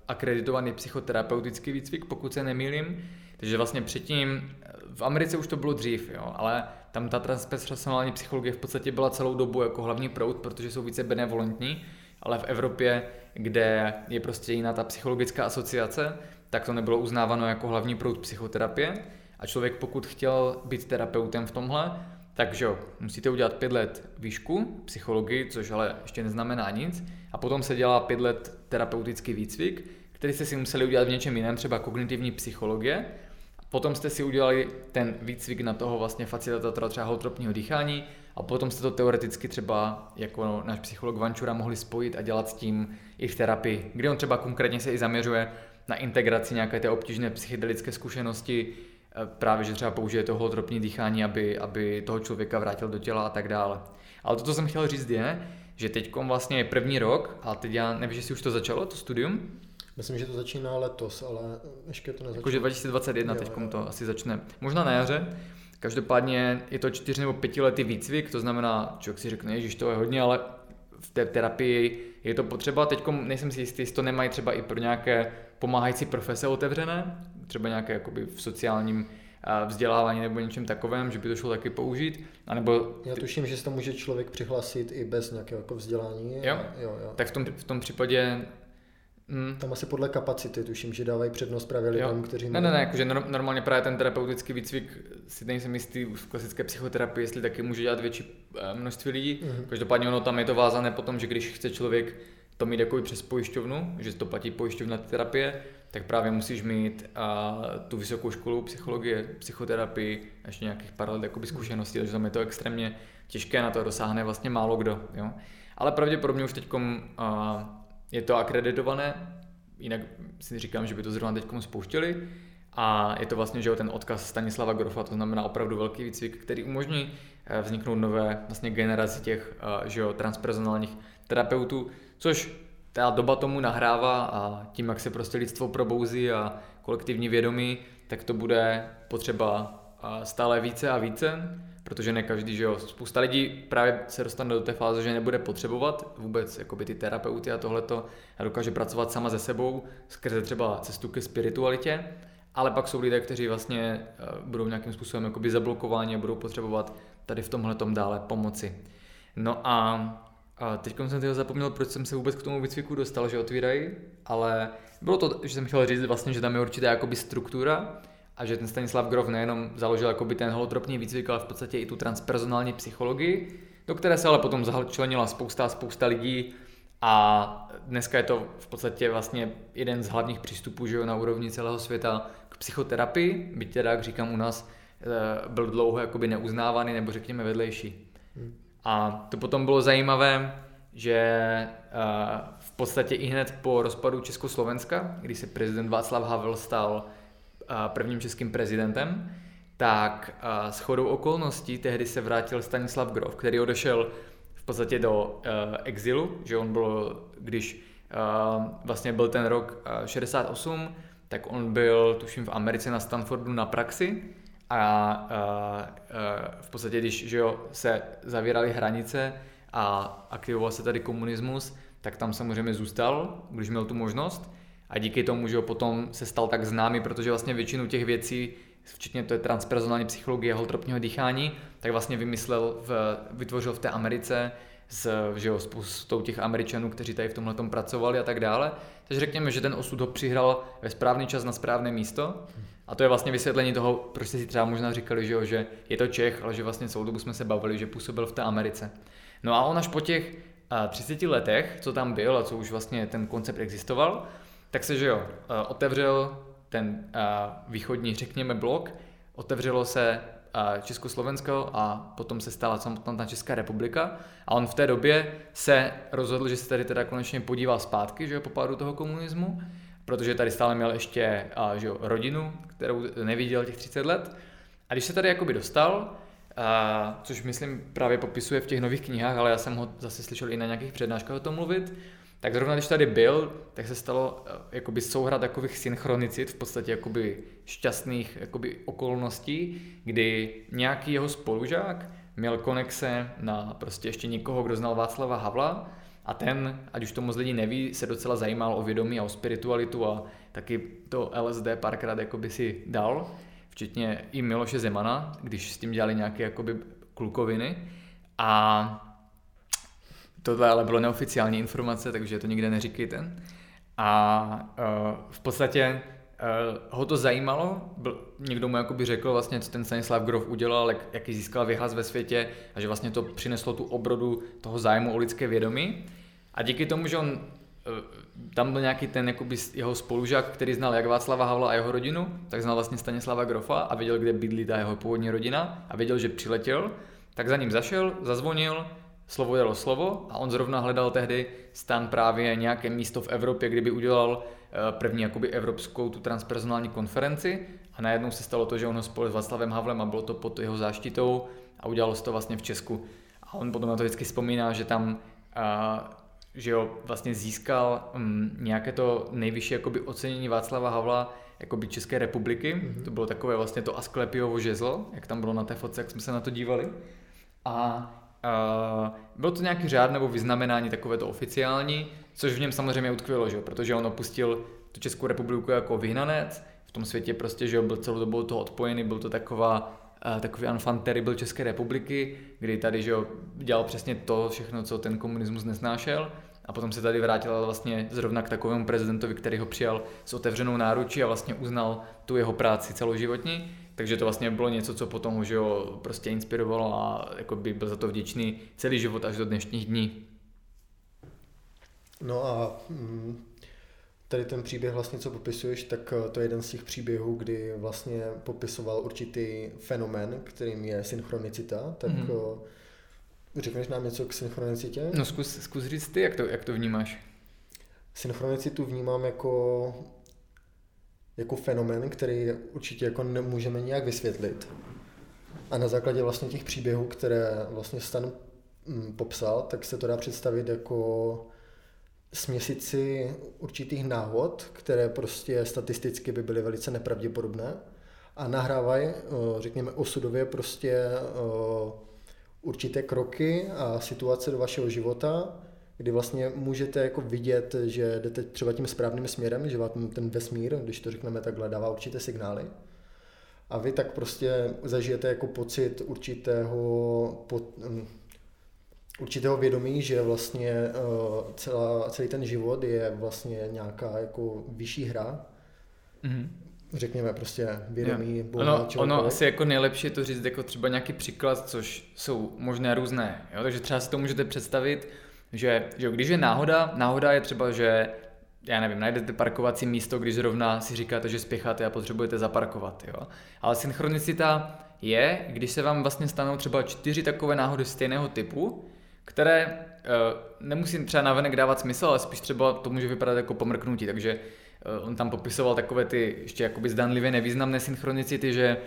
Speaker 1: akreditovaný psychoterapeutický výcvik, pokud se nemýlím. Takže vlastně předtím v Americe už to bylo dřív, jo, ale tam ta transpersonální psychologie v podstatě byla celou dobu jako hlavní proud, protože jsou více benevolentní, ale v Evropě, kde je prostě jiná ta psychologická asociace, tak to nebylo uznáváno jako hlavní proud psychoterapie. A člověk, pokud chtěl být terapeutem v tomhle, takže musíte udělat pět let výšku psychologii, což ale ještě neznamená nic, a potom se dělá pět let terapeutický výcvik, který jste si museli udělat v něčem jiném, třeba kognitivní psychologie, Potom jste si udělali ten výcvik na toho vlastně facilitatora třeba holotropního dýchání a potom jste to teoreticky třeba jako náš psycholog Vančura mohli spojit a dělat s tím i v terapii, kde on třeba konkrétně se i zaměřuje na integraci nějaké té obtížné psychedelické zkušenosti, e, právě že třeba použije to holotropní dýchání, aby, aby toho člověka vrátil do těla a tak dále. Ale to, co jsem chtěl říct je, že teď vlastně je první rok a teď já nevím, že si už to začalo, to studium,
Speaker 2: Myslím, že to začíná letos, ale ještě to nezačalo.
Speaker 1: Jakože 2021 teď to asi začne. Možná na jaře. Každopádně je to čtyři nebo pětiletý výcvik, to znamená, člověk si řekne, že to je hodně, ale v té terapii je to potřeba. Teď nejsem si jistý, jestli to nemají třeba i pro nějaké pomáhající profese otevřené, třeba nějaké jakoby v sociálním vzdělávání nebo něčem takovém, že by to šlo taky použít. A nebo
Speaker 2: Já tuším, že se to může člověk přihlásit i bez nějakého jako vzdělání.
Speaker 1: Jo?
Speaker 2: jo, jo.
Speaker 1: Tak v tom, v tom případě
Speaker 2: Hmm. Tam asi podle kapacity, tuším, že dávají přednost právě lidem, kteří...
Speaker 1: Ne, ne, ne, jakože normálně právě ten terapeutický výcvik si nejsem jistý v klasické psychoterapii, jestli taky může dělat větší eh, množství lidí. Hmm. Každopádně ono tam je to vázané potom, že když chce člověk to mít jako přes pojišťovnu, že to platí pojišťovna terapie, tak právě musíš mít a, tu vysokou školu psychologie, psychoterapii, ještě nějakých pár let jakoby zkušeností, takže tam je to extrémně těžké, na to dosáhne vlastně málo kdo. Jo? Ale pravděpodobně už teď je to akreditované, jinak si říkám, že by to zrovna teď spouštěli, a je to vlastně že ten odkaz Stanislava Grofa, to znamená opravdu velký výcvik, který umožní eh, vzniknout nové vlastně generaci těch eh, že jo, transpersonálních terapeutů, což ta doba tomu nahrává a tím, jak se prostě lidstvo probouzí a kolektivní vědomí, tak to bude potřeba stále více a více, protože ne každý, že jo, spousta lidí právě se dostane do té fáze, že nebude potřebovat vůbec jakoby ty terapeuty a tohleto. A dokáže pracovat sama ze sebou skrze třeba cestu ke spiritualitě, ale pak jsou lidé, kteří vlastně eh, budou nějakým způsobem jakoby zablokováni a budou potřebovat tady v tomhle dále pomoci. No a a teď jsem teda zapomněl, proč jsem se vůbec k tomu výcviku dostal, že otvírají, ale bylo to, že jsem chtěl říct vlastně, že tam je určitá jakoby struktura a že ten Stanislav Grof nejenom založil jakoby ten holotropní výcvik, ale v podstatě i tu transpersonální psychologii, do které se ale potom začlenila spousta, spousta lidí a dneska je to v podstatě vlastně jeden z hlavních přístupů že jo, na úrovni celého světa k psychoterapii, byť teda, jak říkám u nás, eh, byl dlouho jakoby neuznávaný nebo řekněme vedlejší. Hmm. A to potom bylo zajímavé, že eh, v podstatě i hned po rozpadu Československa, kdy se prezident Václav Havel stal prvním českým prezidentem, tak s chodou okolností tehdy se vrátil Stanislav Grof, který odešel v podstatě do exilu, že on byl, když vlastně byl ten rok 68, tak on byl, tuším, v Americe na Stanfordu na praxi a v podstatě, když že jo, se zavíraly hranice a aktivoval se tady komunismus, tak tam samozřejmě zůstal, když měl tu možnost. A díky tomu, že ho potom se stal tak známý, protože vlastně většinu těch věcí, včetně to je transpersonální psychologie holotropního dýchání, tak vlastně vymyslel, v, vytvořil v té Americe s, že jo, spoustou těch Američanů, kteří tady v tomhle pracovali a tak dále. Takže řekněme, že ten osud ho přihrál ve správný čas na správné místo. A to je vlastně vysvětlení toho, proč jste si třeba možná říkali, že, jo, že je to Čech, ale že vlastně celou dobu jsme se bavili, že působil v té Americe. No a on až po těch a, 30 letech, co tam byl a co už vlastně ten koncept existoval, tak se, že jo, otevřel ten východní, řekněme, blok, otevřelo se Československo a potom se stala samotná Česká republika. A on v té době se rozhodl, že se tady teda konečně podíval zpátky, že jo, po pádu toho komunismu, protože tady stále měl ještě že jo, rodinu, kterou neviděl těch 30 let. A když se tady jakoby dostal, a, což myslím právě popisuje v těch nových knihách, ale já jsem ho zase slyšel i na nějakých přednáškách o tom mluvit, tak zrovna když tady byl, tak se stalo eh, jakoby souhra takových synchronicit, v podstatě jakoby šťastných jakoby okolností, kdy nějaký jeho spolužák měl konexe na prostě ještě někoho, kdo znal Václava Havla a ten, ať už to moc lidí neví, se docela zajímal o vědomí a o spiritualitu a taky to LSD párkrát jakoby si dal, včetně i Miloše Zemana, když s tím dělali nějaké jakoby klukoviny. A Tohle ale bylo neoficiální informace, takže to nikde neříkejte. A uh, v podstatě uh, ho to zajímalo, byl, někdo mu jakoby řekl vlastně, co ten Stanislav Grof udělal, jak, jaký získal vyhlas ve světě a že vlastně to přineslo tu obrodu toho zájmu o lidské vědomí. A díky tomu, že on uh, tam byl nějaký ten jakoby jeho spolužák, který znal jak Václava Havla a jeho rodinu, tak znal vlastně Stanislava Grofa a věděl, kde bydlí ta jeho původní rodina a věděl, že přiletěl, tak za ním zašel, zazvonil, slovo jelo slovo a on zrovna hledal tehdy stan právě nějaké místo v Evropě, kdyby udělal eh, první jakoby evropskou tu transpersonální konferenci a najednou se stalo to, že on ho spolu s Václavem Havlem a bylo to pod jeho záštitou a udělalo se to vlastně v Česku. A on potom na to vždycky vzpomíná, že tam a, eh, že jo, vlastně získal um, nějaké to nejvyšší jakoby ocenění Václava Havla jakoby České republiky. Mm-hmm. To bylo takové vlastně to Asklepiovo žezlo, jak tam bylo na té fotce, jak jsme se na to dívali. A Uh, bylo to nějaký řád nebo vyznamenání takové to oficiální, což v něm samozřejmě utkvělo, že? protože on opustil tu Českou republiku jako vyhnanec, v tom světě prostě, že byl celou dobu toho odpojený, byl to taková takový enfant terrible České republiky, kdy tady že jo, dělal přesně to všechno, co ten komunismus nesnášel a potom se tady vrátil vlastně zrovna k takovému prezidentovi, který ho přijal s otevřenou náručí a vlastně uznal tu jeho práci celoživotní. Takže to vlastně bylo něco, co potom ho že jo, prostě inspirovalo a jako by byl za to vděčný celý život až do dnešních dní.
Speaker 2: No a mm, tady ten příběh vlastně, co popisuješ, tak eh, to je jeden z těch příběhů, kdy vlastně popisoval určitý fenomén, kterým je synchronicita, tak mm-hmm. řekneš nám něco k synchronicitě?
Speaker 1: No zkus, zkus říct ty, jak to, jak to vnímáš.
Speaker 2: Synchronicitu vnímám jako, jako fenomén, který určitě jako nemůžeme nějak vysvětlit. A na základě vlastně těch příběhů, které vlastně Stan mm, popsal, tak se to dá představit jako směsici určitých náhod, které prostě statisticky by byly velice nepravděpodobné a nahrávají, eh, řekněme, osudově prostě eh, určité kroky a situace do vašeho života, kdy vlastně můžete jako vidět, že jdete třeba tím správným směrem, že vám ten vesmír, když to řekneme takhle, dává určité signály. A vy tak prostě zažijete jako pocit určitého, hm, určitého vědomí, že vlastně uh, celá, celý ten život je vlastně nějaká jako vyšší hra. Mm-hmm. Řekněme prostě vědomí,
Speaker 1: jo. boha, ono, ono asi jako nejlepší je to říct jako třeba nějaký příklad, což jsou možné různé. Jo? Takže třeba si to můžete představit, že, že když je náhoda, náhoda je třeba, že já nevím, najdete parkovací místo, když zrovna si říkáte, že spěcháte a potřebujete zaparkovat. Jo? Ale synchronicita je, když se vám vlastně stanou třeba čtyři takové náhody stejného typu, které uh, nemusí třeba navenek dávat smysl, ale spíš třeba to může vypadat jako pomrknutí, takže uh, on tam popisoval takové ty ještě jakoby zdanlivě nevýznamné synchronicity, že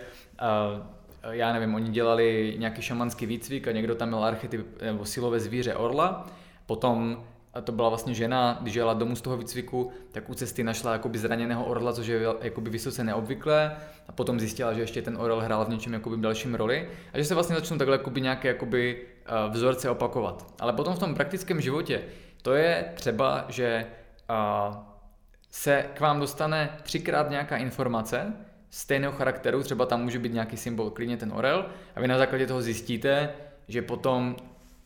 Speaker 1: uh, já nevím, oni dělali nějaký šamanský výcvik a někdo tam měl archetyp nebo silové zvíře orla, potom a to byla vlastně žena, když jela domů z toho výcviku, tak u cesty našla jakoby zraněného orla, což je jakoby vysoce neobvyklé a potom zjistila, že ještě ten orel hrál v něčem jakoby dalším roli a že se vlastně začnou takhle jakoby nějaké jakoby uh, vzorce opakovat. Ale potom v tom praktickém životě to je třeba, že uh, se k vám dostane třikrát nějaká informace stejného charakteru, třeba tam může být nějaký symbol, klidně ten orel, a vy na základě toho zjistíte, že potom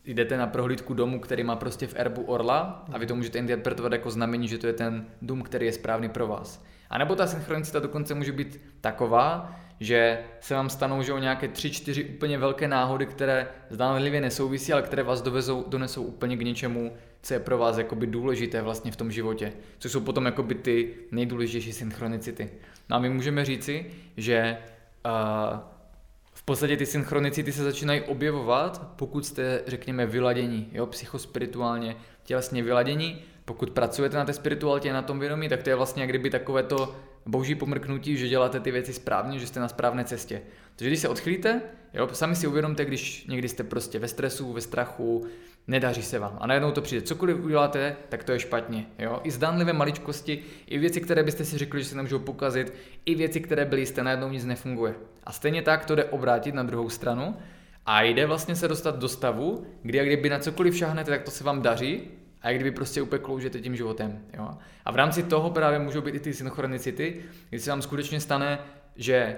Speaker 1: jdete na prohlídku domu, který má prostě v erbu orla a vy to můžete interpretovat jako znamení, že to je ten dům, který je správný pro vás. A nebo ta synchronicita dokonce může být taková, že se vám stanou že o nějaké tři, čtyři úplně velké náhody, které zdánlivě nesouvisí, ale které vás dovezou, donesou úplně k něčemu, co je pro vás jakoby důležité vlastně v tom životě. Což jsou potom jakoby ty nejdůležitější synchronicity. No a my můžeme říci, že uh, podstatě ty synchronicity se začínají objevovat, pokud jste, řekněme, vyladění, jo, psychospirituálně, tělesně vyladění. Pokud pracujete na té spiritualitě, na tom vědomí, tak to je vlastně jak kdyby takové to boží pomrknutí, že děláte ty věci správně, že jste na správné cestě. Takže když se odchylíte, jo, sami si uvědomte, když někdy jste prostě ve stresu, ve strachu, nedaří se vám a najednou to přijde. Cokoliv uděláte, tak to je špatně. Jo? I zdánlivé maličkosti, i věci, které byste si řekli, že se nemůžou pokazit, i věci, které byly jste, najednou nic nefunguje. A stejně tak to jde obrátit na druhou stranu a jde vlastně se dostat do stavu, kdy a kdyby na cokoliv šáhnete, tak to se vám daří a jak kdyby prostě úplně kloužete tím životem. Jo? A v rámci toho právě můžou být i ty synchronicity, kdy se vám skutečně stane, že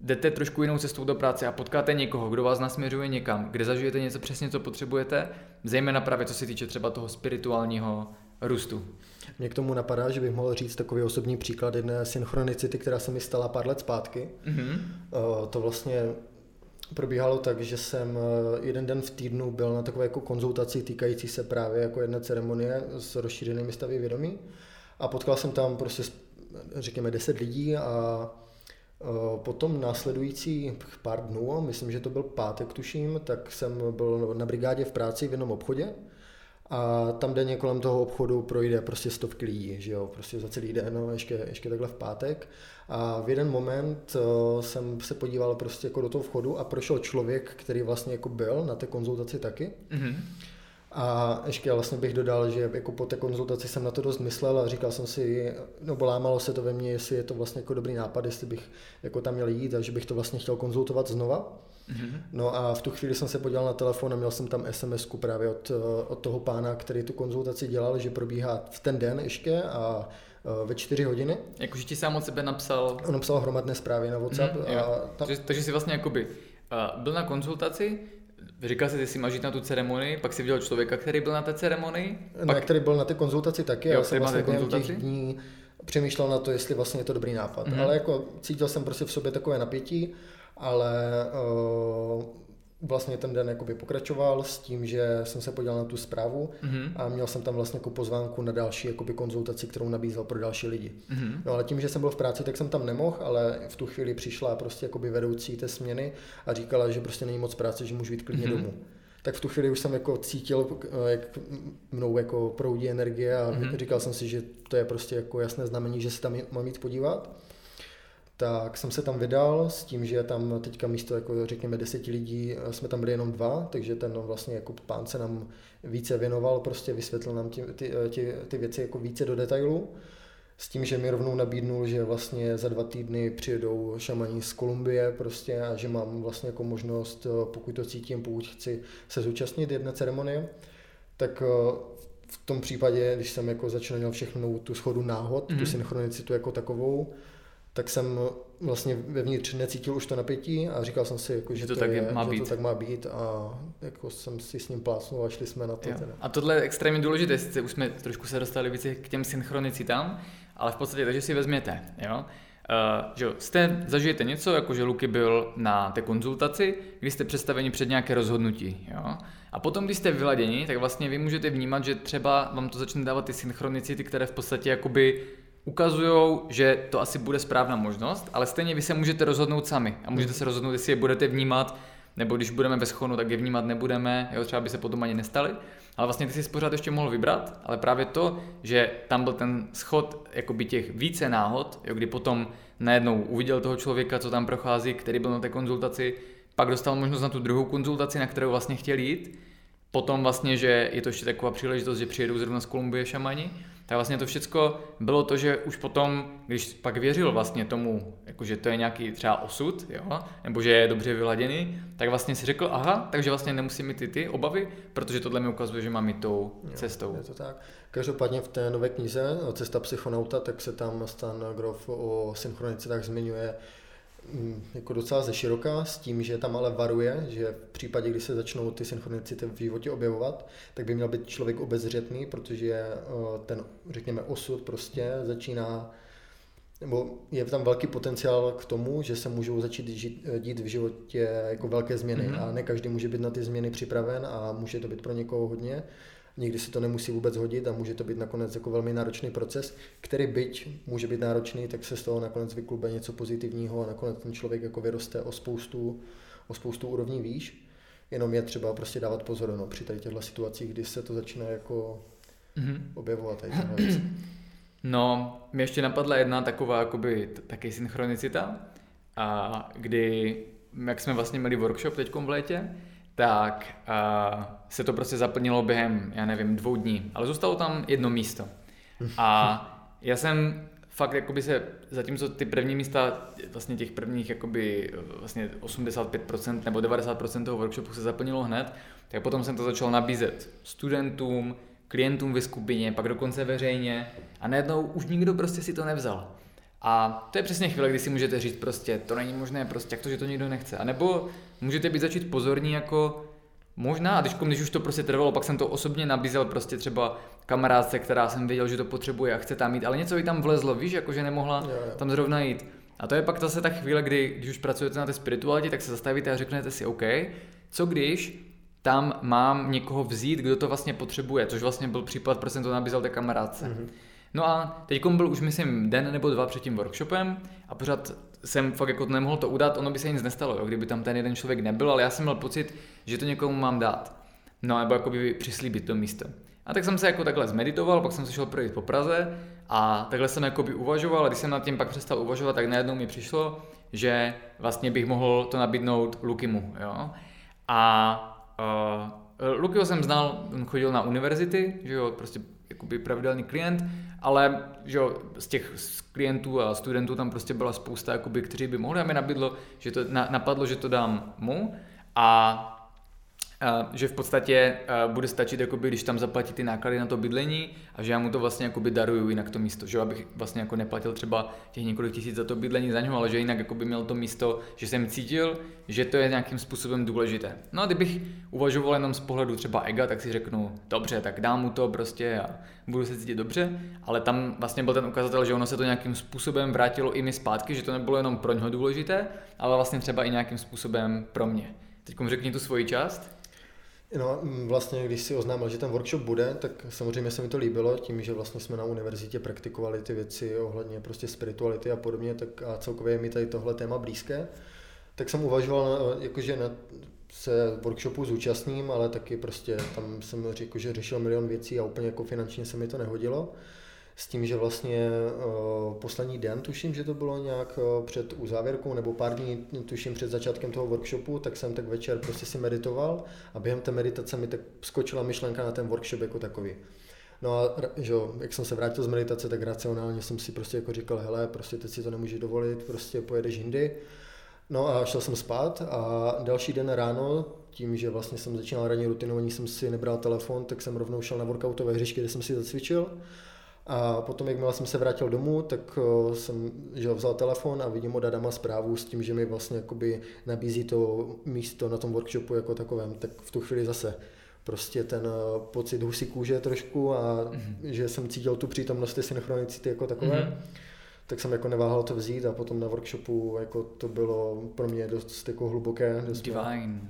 Speaker 1: jdete trošku jinou cestou do práce a potkáte někoho, kdo vás nasměřuje někam, kde zažijete něco přesně, co potřebujete, zejména právě co se týče třeba toho spirituálního růstu.
Speaker 2: Mě k tomu napadá, že bych mohl říct takový osobní příklad jedné synchronicity, která se mi stala pár let zpátky. Mm-hmm. To vlastně probíhalo tak, že jsem eh, jeden den v týdnu byl na takové jako konzultaci týkající se právě jako jedné ceremonie s rozšířenými stavy vědomí a potkal jsem tam prostě řekněme 10 lidí a potom následující pár dnů, myslím, že to byl pátek tuším, tak jsem byl na brigádě v práci v jednom obchodě a tam denně kolem toho obchodu projde prostě stovky lidí, že jo, prostě za celý den, no, ještě, ještě takhle v pátek. A v jeden moment uh, jsem se podíval prostě jako do toho vchodu a prošel člověk, který vlastně jako byl na té konzultaci taky. Mm-hmm. A ještě vlastně bych dodal, že jako po té konzultaci jsem na to dost myslel a říkal jsem si, nebo lámalo se to ve mně, jestli je to vlastně jako dobrý nápad, jestli bych jako tam měl jít a že bych to vlastně chtěl konzultovat znova. Mm-hmm. No a v tu chvíli jsem se podíval na telefon a měl jsem tam sms právě od, od toho pána, který tu konzultaci dělal, že probíhá v ten den ještě a e, ve čtyři hodiny.
Speaker 1: Jakože ti sám od sebe napsal?
Speaker 2: On napsal hromadné zprávy na WhatsApp. Mm-hmm,
Speaker 1: a tam... takže, takže jsi vlastně jakoby uh, byl na konzultaci, Říkal jsi, že jsi máš jít na tu ceremonii, pak si viděl člověka, který byl na té ceremonii?
Speaker 2: Ne, pak... který byl na té konzultaci taky, jo, já jsem vlastně během těch dní přemýšlel na to, jestli vlastně je to dobrý nápad. Mm-hmm. Ale jako cítil jsem prostě v sobě takové napětí, ale uh, vlastně ten den jakoby pokračoval s tím, že jsem se podíval na tu zprávu mm-hmm. a měl jsem tam vlastně jako pozvánku na další jakoby konzultaci, kterou nabízel pro další lidi. Mm-hmm. No ale tím, že jsem byl v práci, tak jsem tam nemohl, ale v tu chvíli přišla prostě jakoby vedoucí té směny a říkala, že prostě není moc práce, že můžu jít klidně mm-hmm. domů. Tak v tu chvíli už jsem jako cítil, jak mnou jako proudí energie a mm-hmm. říkal jsem si, že to je prostě jako jasné znamení, že se tam mám jít podívat tak jsem se tam vydal s tím, že tam teďka místo jako řekněme deseti lidí eh, jsme tam byli jenom dva, takže ten vlastně jako pán se nám více věnoval, prostě vysvětlil nám ty, ty, eh, ty, ty věci jako více do detailu. S tím, že mi rovnou nabídnul, že vlastně za dva týdny přijedou šamani z Kolumbie prostě a že mám vlastně jako možnost, eh, pokud to cítím, pokud chci se zúčastnit jedné ceremonie, tak v tom případě, když jsem jako začal všechno tu schodu náhod, mm-hmm. tu mhm. synchronicitu jako takovou, tak jsem vlastně vevnitř necítil už to napětí a říkal jsem si, jako, že, že, to, to, tak je, má že být. to tak má být a jako jsem si s ním plácnul a šli jsme na to. Teda.
Speaker 1: A tohle je extrémně důležité, sice už jsme trošku se dostali více k těm synchronicitám, ale v podstatě takže si vezměte, jo? Uh, že jste, zažijete něco, jako že Luky byl na té konzultaci, kdy jste představeni před nějaké rozhodnutí. Jo? A potom, když jste vyladěni, tak vlastně vy můžete vnímat, že třeba vám to začne dávat ty synchronicity, které v podstatě jakoby ukazují, že to asi bude správná možnost, ale stejně vy se můžete rozhodnout sami a můžete se rozhodnout, jestli je budete vnímat, nebo když budeme bez schonu, tak je vnímat nebudeme, jo, třeba by se potom ani nestali. Ale vlastně ty jsi pořád ještě mohl vybrat, ale právě to, že tam byl ten schod jakoby těch více náhod, jo, kdy potom najednou uviděl toho člověka, co tam prochází, který byl na té konzultaci, pak dostal možnost na tu druhou konzultaci, na kterou vlastně chtěl jít, potom vlastně, že je to ještě taková příležitost, že přijedou zrovna z Kolumbie šamani, tak vlastně to všechno bylo to, že už potom, když pak věřil vlastně tomu, jako že to je nějaký třeba osud, jo, nebo že je dobře vyladěný, tak vlastně si řekl, aha, takže vlastně nemusím mít ty, ty obavy, protože tohle mi ukazuje, že mám jít tou cestou. Jo,
Speaker 2: je to tak. Každopádně v té nové knize Cesta psychonauta, tak se tam Stan Grof o synchronicitách zmiňuje jako docela ze široká, s tím, že tam ale varuje, že v případě, kdy se začnou ty synchronicity v životě objevovat, tak by měl být člověk obezřetný, protože eh, ten, řekněme, osud prostě začíná nebo je tam velký potenciál k tomu, že se můžou začít žít, dít v životě jako velké změny mm-hmm. a ne každý může být na ty změny připraven a může to být pro někoho hodně nikdy se to nemusí vůbec hodit a může to být nakonec jako velmi náročný proces, který byť může být náročný, tak se z toho nakonec vyklube něco pozitivního a nakonec ten člověk jako vyroste o spoustu, o spoustu úrovní výš. Jenom je třeba prostě dávat pozor no, při tady těchto situacích, kdy se to začíná jako mm-hmm. objevovat. Tady
Speaker 1: No, mě ještě napadla jedna taková jakoby taky synchronicita, a kdy, jak jsme vlastně měli workshop teď v létě, tak uh, se to prostě zaplnilo během, já nevím, dvou dní. Ale zůstalo tam jedno místo. A já jsem fakt jakoby se, zatímco ty první místa, vlastně těch prvních jakoby vlastně 85% nebo 90% toho workshopu se zaplnilo hned, tak potom jsem to začal nabízet studentům, klientům ve skupině, pak dokonce veřejně a najednou už nikdo prostě si to nevzal. A to je přesně chvíle, kdy si můžete říct prostě, to není možné, prostě jak to, že to nikdo nechce. A nebo můžete být začít pozorní jako možná, a když, když už to prostě trvalo, pak jsem to osobně nabízel prostě třeba kamarádce, která jsem věděl, že to potřebuje a chce tam jít, ale něco jí tam vlezlo, víš, jako že nemohla jo, jo. tam zrovna jít. A to je pak zase ta chvíle, kdy, když už pracujete na té spiritualitě, tak se zastavíte a řeknete si, OK, co když tam mám někoho vzít, kdo to vlastně potřebuje, což vlastně byl případ, proč jsem to nabízel té kamarádce. Mm-hmm. No a teď byl už myslím den nebo dva před tím workshopem a pořád jsem fakt jako nemohl to udat, ono by se nic nestalo, jo, kdyby tam ten jeden člověk nebyl, ale já jsem měl pocit, že to někomu mám dát. No nebo jako by přislíbit to místo. A tak jsem se jako takhle zmeditoval, pak jsem se šel projít po Praze a takhle jsem jako by uvažoval a když jsem nad tím pak přestal uvažovat, tak najednou mi přišlo, že vlastně bych mohl to nabídnout Lukimu, jo. A uh, Lukyho jsem znal, on chodil na univerzity, že jo, prostě jakoby pravidelný klient, ale že jo, z těch klientů a studentů tam prostě byla spousta, jakoby, kteří by mohli a mi nabídlo, že to, napadlo, že to dám mu. A že v podstatě bude stačit, jakoby, když tam zaplatí ty náklady na to bydlení a že já mu to vlastně jakoby daruju jinak to místo, že abych vlastně jako neplatil třeba těch několik tisíc za to bydlení za něho, ale že jinak jakoby měl to místo, že jsem cítil, že to je nějakým způsobem důležité. No a kdybych uvažoval jenom z pohledu třeba ega, tak si řeknu, dobře, tak dám mu to prostě a budu se cítit dobře, ale tam vlastně byl ten ukazatel, že ono se to nějakým způsobem vrátilo i mi zpátky, že to nebylo jenom pro něho důležité, ale vlastně třeba i nějakým způsobem pro mě. Teď řekni tu svoji část.
Speaker 2: No, vlastně, když si oznámil, že ten workshop bude, tak samozřejmě se mi to líbilo, tím, že vlastně jsme na univerzitě praktikovali ty věci ohledně prostě spirituality a podobně, tak a celkově je mi tady tohle téma blízké. Tak jsem uvažoval, jakože na, se workshopu zúčastním, ale taky prostě tam jsem řekl, že řešil milion věcí a úplně jako finančně se mi to nehodilo s tím, že vlastně uh, poslední den, tuším, že to bylo nějak uh, před uzávěrkou nebo pár dní, tuším před začátkem toho workshopu, tak jsem tak večer prostě si meditoval a během té meditace mi tak skočila myšlenka na ten workshop jako takový. No a že, jak jsem se vrátil z meditace, tak racionálně jsem si prostě jako říkal, hele, prostě teď si to nemůžeš dovolit, prostě pojedeš jindy. No a šel jsem spát a další den ráno, tím, že vlastně jsem začínal ranní rutinu, ani jsem si nebral telefon, tak jsem rovnou šel na workoutové hřiště, kde jsem si zacvičil. A potom, jakmile jsem se vrátil domů, tak eh, jsem že vzal telefon a vidím od Adama zprávu s tím, že mi vlastně jakoby nabízí to místo na tom workshopu jako takovém. Tak v tu chvíli zase prostě ten eh, pocit husí kůže trošku a mm-hmm. že jsem cítil tu přítomnost synchronicity jako takové. Mm-hmm. Tak jsem jako neváhal to vzít a potom na workshopu jako to bylo pro mě dost jako hluboké. Dost
Speaker 1: Divine.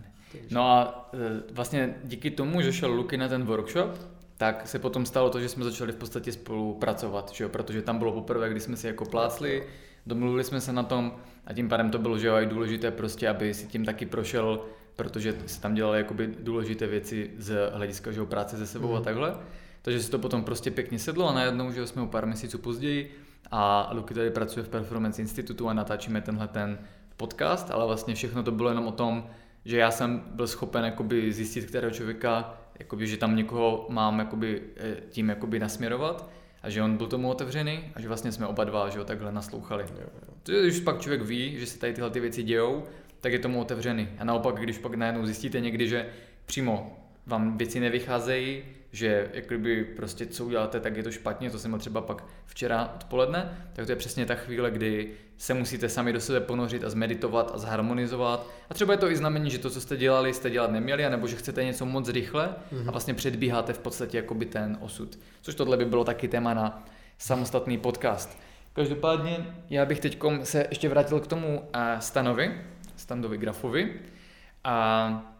Speaker 1: No a eh, vlastně díky tomu, že šel Luky na ten workshop, tak se potom stalo to, že jsme začali v podstatě spolupracovat, že jo? protože tam bylo poprvé, kdy jsme si jako plácli, domluvili jsme se na tom a tím pádem to bylo, že jo, i důležité prostě, aby si tím taky prošel, protože se tam dělaly jakoby důležité věci z hlediska, že jo, práce se sebou mm. a mhm. takhle. Takže se to potom prostě pěkně sedlo a najednou, že jsme o pár měsíců později a Luky tady pracuje v Performance Institutu a natáčíme tenhle ten podcast, ale vlastně všechno to bylo jenom o tom, že já jsem byl schopen jakoby zjistit, kterého člověka jakoby, že tam někoho mám jakoby, eh, tím jakoby nasměrovat a že on byl tomu otevřený a že vlastně jsme oba dva že ho takhle naslouchali. Jo, jo. Když pak člověk ví, že se tady tyhle ty věci dějou, tak je tomu otevřený. A naopak, když pak najednou zjistíte někdy, že přímo vám věci nevycházejí, že jakoby prostě co uděláte, tak je to špatně, to jsem měl třeba pak včera odpoledne, tak to je přesně ta chvíle, kdy se musíte sami do sebe ponořit a zmeditovat a zharmonizovat. A třeba je to i znamení, že to, co jste dělali, jste dělat neměli, nebo že chcete něco moc rychle mm-hmm. a vlastně předbíháte v podstatě jakoby ten osud. Což tohle by bylo taky téma na samostatný podcast. Každopádně já bych teď se ještě vrátil k tomu eh, stanovi, standovi grafovi. A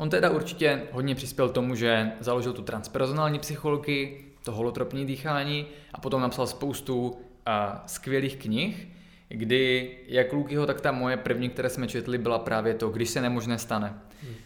Speaker 1: On teda určitě hodně přispěl tomu, že založil tu transpersonální psychologii, to holotropní dýchání a potom napsal spoustu uh, skvělých knih, kdy jak Lukyho, tak ta moje první, které jsme četli, byla právě to, když se nemožné stane.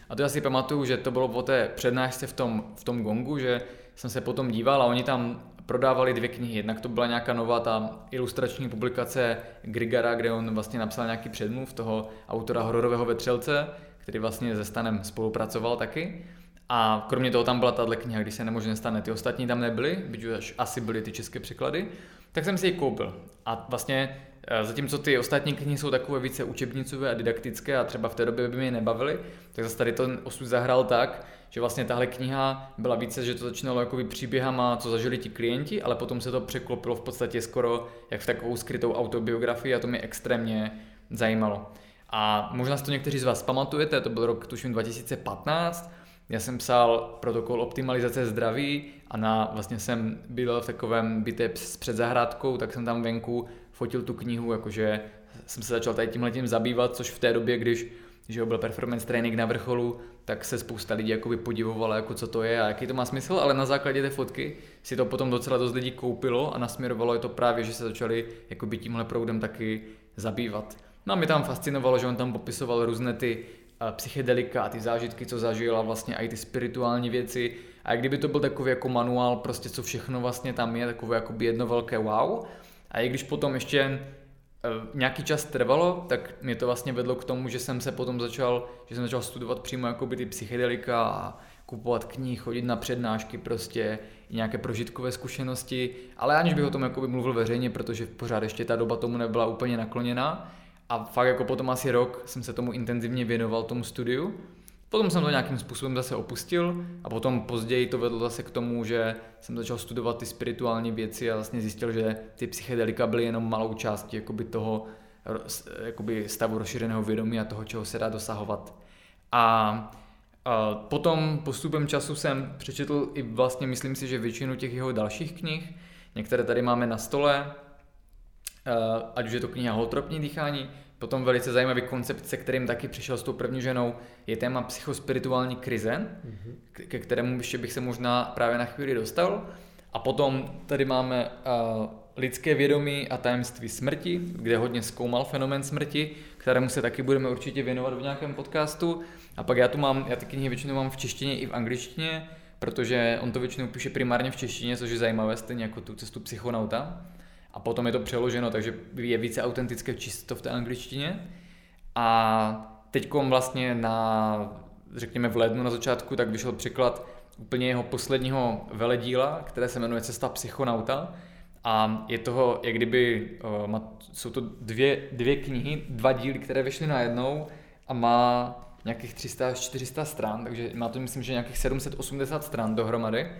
Speaker 1: A to já si pamatuju, že to bylo po té přednášce v tom, v tom gongu, že jsem se potom díval a oni tam prodávali dvě knihy. Jednak to byla nějaká nová ta ilustrační publikace Grigara, kde on vlastně napsal nějaký předmluv toho autora hororového vetřelce který vlastně se Stanem spolupracoval taky. A kromě toho tam byla tahle kniha, když se nemůže stane, ty ostatní tam nebyly, byť už asi byly ty české překlady, tak jsem si ji koupil. A vlastně zatímco ty ostatní knihy jsou takové více učebnicové a didaktické a třeba v té době by mě nebavily, tak zase tady ten osud zahrál tak, že vlastně tahle kniha byla více, že to začínalo jako příběhama, co zažili ti klienti, ale potom se to překlopilo v podstatě skoro jak v takovou skrytou autobiografii a to mě extrémně zajímalo. A možná si to někteří z vás pamatujete, to byl rok tuším 2015, já jsem psal protokol optimalizace zdraví a na, vlastně jsem byl v takovém bytě před zahrádkou, tak jsem tam venku fotil tu knihu, jakože jsem se začal tady tímhle zabývat, což v té době, když že byl performance training na vrcholu, tak se spousta lidí jakoby podivovalo, jako co to je a jaký to má smysl, ale na základě té fotky si to potom docela dost lidí koupilo a nasměrovalo je to právě, že se začali jakoby tímhle proudem taky zabývat. No a mě tam fascinovalo, že on tam popisoval různé ty uh, psychedelika a ty zážitky, co zažil a vlastně i ty spirituální věci. A kdyby to byl takový jako manuál, prostě co všechno vlastně tam je, takové jako jedno velké wow. A i když potom ještě uh, nějaký čas trvalo, tak mě to vlastně vedlo k tomu, že jsem se potom začal, že jsem začal studovat přímo jakoby ty psychedelika a kupovat knihy, chodit na přednášky prostě, nějaké prožitkové zkušenosti, ale aniž bych o tom jakoby mluvil veřejně, protože pořád ještě ta doba tomu nebyla úplně nakloněná. A fakt jako potom asi rok jsem se tomu intenzivně věnoval tomu studiu. Potom jsem to nějakým způsobem zase opustil a potom později to vedlo zase k tomu, že jsem začal studovat ty spirituální věci a vlastně zjistil, že ty psychedelika byly jenom malou částí jakoby toho jakoby stavu rozšířeného vědomí a toho, čeho se dá dosahovat. A potom postupem času jsem přečetl i vlastně myslím si, že většinu těch jeho dalších knih. Některé tady máme na stole, ať už je to kniha Holtropní dýchání, potom velice zajímavý koncept, se kterým taky přišel s tou první ženou, je téma psychospirituální krize, mm-hmm. ke kterému ještě bych se možná právě na chvíli dostal. A potom tady máme uh, lidské vědomí a tajemství smrti, kde hodně zkoumal fenomén smrti, kterému se taky budeme určitě věnovat v nějakém podcastu. A pak já tu mám, já ty knihy většinou mám v češtině i v angličtině, protože on to většinou píše primárně v češtině, což je zajímavé, stejně jako tu cestu psychonauta. A potom je to přeloženo, takže je více autentické čisto v té angličtině. A teď vlastně na, řekněme v lednu na začátku, tak vyšel překlad úplně jeho posledního veledíla, které se jmenuje Cesta psychonauta. A je toho, jak kdyby, jsou to dvě, dvě knihy, dva díly, které vyšly najednou a má nějakých 300 až 400 stran, takže má to myslím, že nějakých 780 stran dohromady,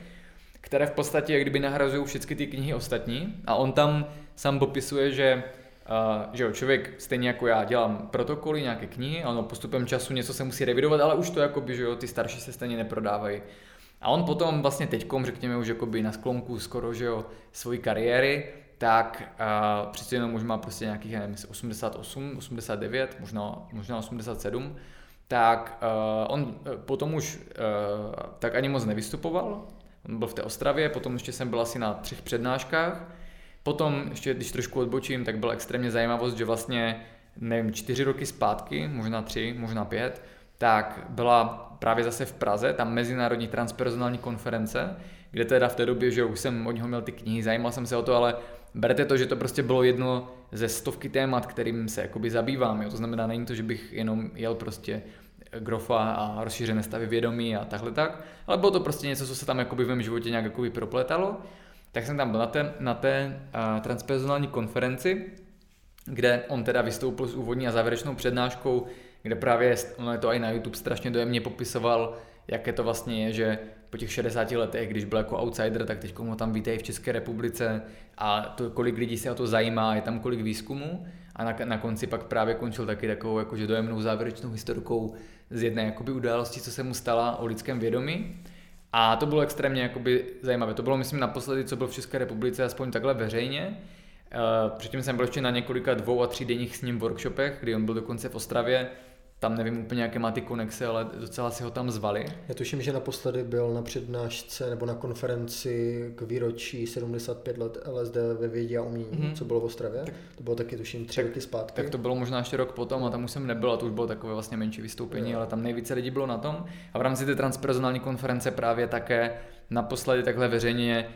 Speaker 1: které v podstatě jak kdyby nahrazují všechny ty knihy ostatní a on tam sám popisuje, že Uh, že jo, člověk stejně jako já dělám protokoly, nějaké knihy, ano, postupem času něco se musí revidovat, ale už to jakoby, že jo, ty starší se stejně neprodávají. A on potom vlastně teďkom, řekněme už jakoby na sklonku skoro, že jo, svojí kariéry, tak uh, přeci jenom už má prostě nějakých, nevím, 88, 89, možná, možná 87, tak uh, on potom už uh, tak ani moc nevystupoval. On byl v té Ostravě, potom ještě jsem byl asi na třech přednáškách. Potom, ještě když trošku odbočím, tak byla extrémně zajímavost, že vlastně, nevím, čtyři roky zpátky, možná tři, možná pět, tak byla právě zase v Praze, tam mezinárodní transpersonální konference, kde teda v té době, že už jsem od něho měl ty knihy, zajímal jsem se o to, ale berte to, že to prostě bylo jedno ze stovky témat, kterým se jakoby zabývám. Jo. To znamená, není to, že bych jenom jel prostě grofa a rozšířené stavy vědomí a takhle tak, ale bylo to prostě něco, co se tam jakoby v mém životě nějak jakoby propletalo. Tak jsem tam byl na té, na té uh, transpersonální konferenci, kde on teda vystoupil s úvodní a závěrečnou přednáškou, kde právě, ono je to i na YouTube strašně dojemně popisoval, jaké to vlastně je, že po těch 60 letech, když byl jako outsider, tak teď ho tam vítají v České republice a to, kolik lidí se o to zajímá, je tam kolik výzkumů a na, na konci pak právě končil taky takovou jakože dojemnou závěrečnou historkou z jedné jakoby události, co se mu stala o lidském vědomí. A to bylo extrémně jakoby zajímavé. To bylo, myslím, naposledy, co byl v České republice, aspoň takhle veřejně. Předtím jsem byl ještě na několika dvou a tří denních s ním workshopech, kdy on byl dokonce v Ostravě tam nevím úplně, jaké má ty konexe, ale docela si ho tam zvali.
Speaker 2: Já tuším, že naposledy byl na přednášce nebo na konferenci k výročí 75 let LSD ve vědě a umění, mm-hmm. co bylo v Ostravě. Tak, to bylo taky tuším tři tak, roky zpátky.
Speaker 1: Tak to bylo možná ještě rok potom a tam už jsem nebyl a to už bylo takové vlastně menší vystoupení, jo. ale tam nejvíce lidí bylo na tom. A v rámci té transpersonální konference právě také naposledy takhle veřejně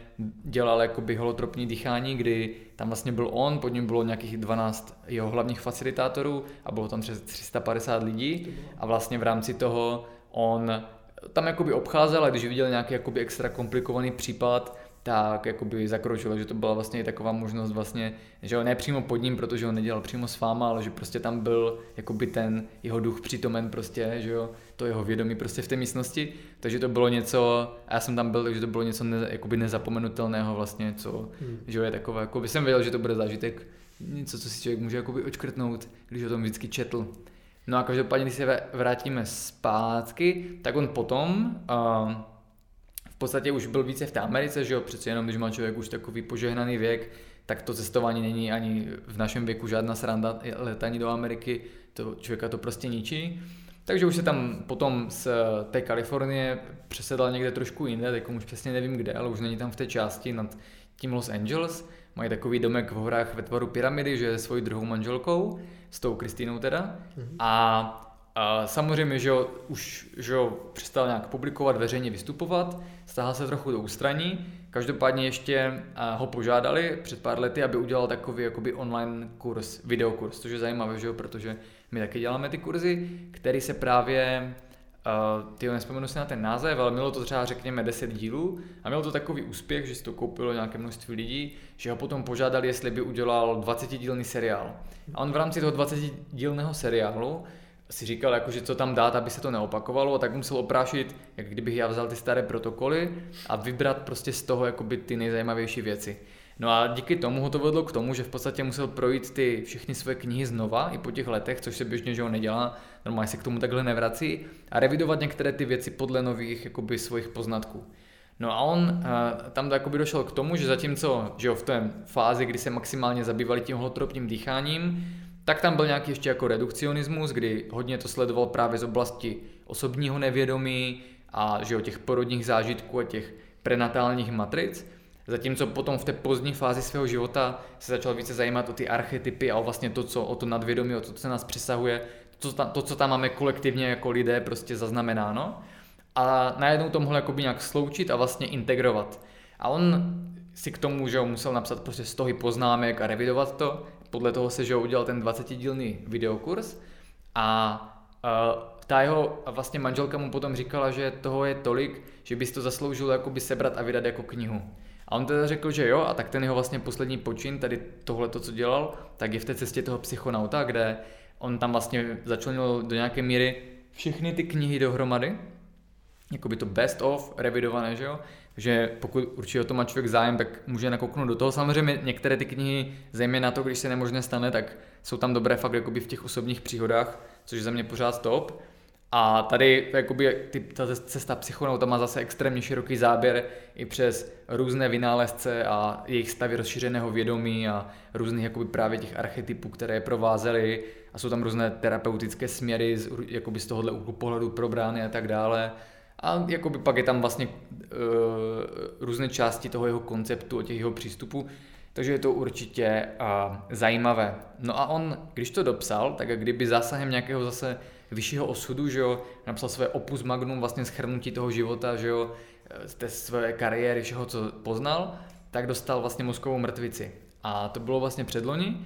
Speaker 1: dělal jakoby holotropní dýchání, kdy tam vlastně byl on, pod ním bylo nějakých 12 jeho hlavních facilitátorů a bylo tam přes 350 lidí. A vlastně v rámci toho on tam jakoby obcházel a když viděl nějaký jakoby extra komplikovaný případ, tak jakoby zakročilo, že to byla vlastně i taková možnost vlastně, že ho ne přímo pod ním, protože on nedělal přímo s váma, ale že prostě tam byl jakoby ten jeho duch přítomen prostě, že jo, to jeho vědomí prostě v té místnosti, takže to bylo něco, a já jsem tam byl, takže to bylo něco ne, jakoby nezapomenutelného vlastně, co, hmm. že je takové, jakoby jsem věděl, že to bude zážitek, něco, co si člověk může jakoby očkrtnout, když o tom vždycky četl. No a každopádně, když se vrátíme zpátky, tak on potom, uh, podstatě už byl více v té Americe, že jo, přece jenom když má člověk už takový požehnaný věk, tak to cestování není ani v našem věku žádná sranda, letání do Ameriky, to člověka to prostě ničí. Takže už se tam potom z té Kalifornie přesedal někde trošku jinde, tak už přesně nevím kde, ale už není tam v té části nad tím Los Angeles. Mají takový domek v horách ve tvaru pyramidy, že je svojí druhou manželkou, s tou Kristýnou teda. Mm-hmm. A a samozřejmě, že už že přestal nějak publikovat, veřejně vystupovat, stáhl se trochu do ústraní, každopádně ještě ho požádali před pár lety, aby udělal takový jakoby online kurz, videokurs, což je zajímavé, že protože my taky děláme ty kurzy, který se právě Uh, ty nespomenu si na ten název, ale mělo to třeba řekněme 10 dílů a mělo to takový úspěch, že si to koupilo nějaké množství lidí, že ho potom požádali, jestli by udělal 20 dílný seriál. A on v rámci toho 20 dílného seriálu si říkal, jako, že co tam dát, aby se to neopakovalo, a tak musel oprášit, jak kdybych já vzal ty staré protokoly a vybrat prostě z toho jakoby ty nejzajímavější věci. No a díky tomu ho to vedlo k tomu, že v podstatě musel projít ty všechny své knihy znova i po těch letech, což se běžně že ho nedělá, normálně se k tomu takhle nevrací, a revidovat některé ty věci podle nových jakoby, svých poznatků. No a on uh, tam jakoby došel k tomu, že zatímco že jo, v té fázi, kdy se maximálně zabývali tím holotropním dýcháním, tak tam byl nějaký ještě jako redukcionismus, kdy hodně to sledoval právě z oblasti osobního nevědomí a že jo, těch porodních zážitků a těch prenatálních matric. Zatímco potom v té pozdní fázi svého života se začal více zajímat o ty archetypy a o vlastně to, co o to nadvědomí, o to, co nás přesahuje, to, to, co tam máme kolektivně jako lidé prostě zaznamenáno. A najednou to mohl jakoby nějak sloučit a vlastně integrovat. A on si k tomu, že musel napsat prostě stohy poznámek a revidovat to. Podle toho se, že udělal ten 20-dílný videokurs. A uh, ta jeho vlastně manželka mu potom říkala, že toho je tolik, že bys to zasloužil jakoby sebrat a vydat jako knihu. A on teda řekl, že jo, a tak ten jeho vlastně poslední počin, tady tohle to, co dělal, tak je v té cestě toho psychonauta, kde on tam vlastně začlenil do nějaké míry všechny ty knihy dohromady, jako by to best of, revidované, že jo, že pokud určitě o to má člověk zájem, tak může nakouknout do toho. Samozřejmě některé ty knihy, zejména to, když se nemožné stane, tak jsou tam dobré fakt jakoby v těch osobních příhodách, což je za mě pořád top. A tady jakoby, ty, ta cesta psychonauta má zase extrémně široký záběr i přes různé vynálezce a jejich stavy rozšířeného vědomí a různých jakoby právě těch archetypů, které je provázely a jsou tam různé terapeutické směry z, jakoby z tohohle úhlu pohledu probrány a tak dále. A jakoby pak je tam vlastně uh, různé části toho jeho konceptu, o těch jeho přístupů, takže je to určitě uh, zajímavé. No a on, když to dopsal, tak kdyby zásahem nějakého zase vyššího osudu, že jo, napsal své opus magnum, vlastně schrnutí toho života, že jo, z té své kariéry, všeho, co poznal, tak dostal vlastně mozkovou mrtvici. A to bylo vlastně předloni.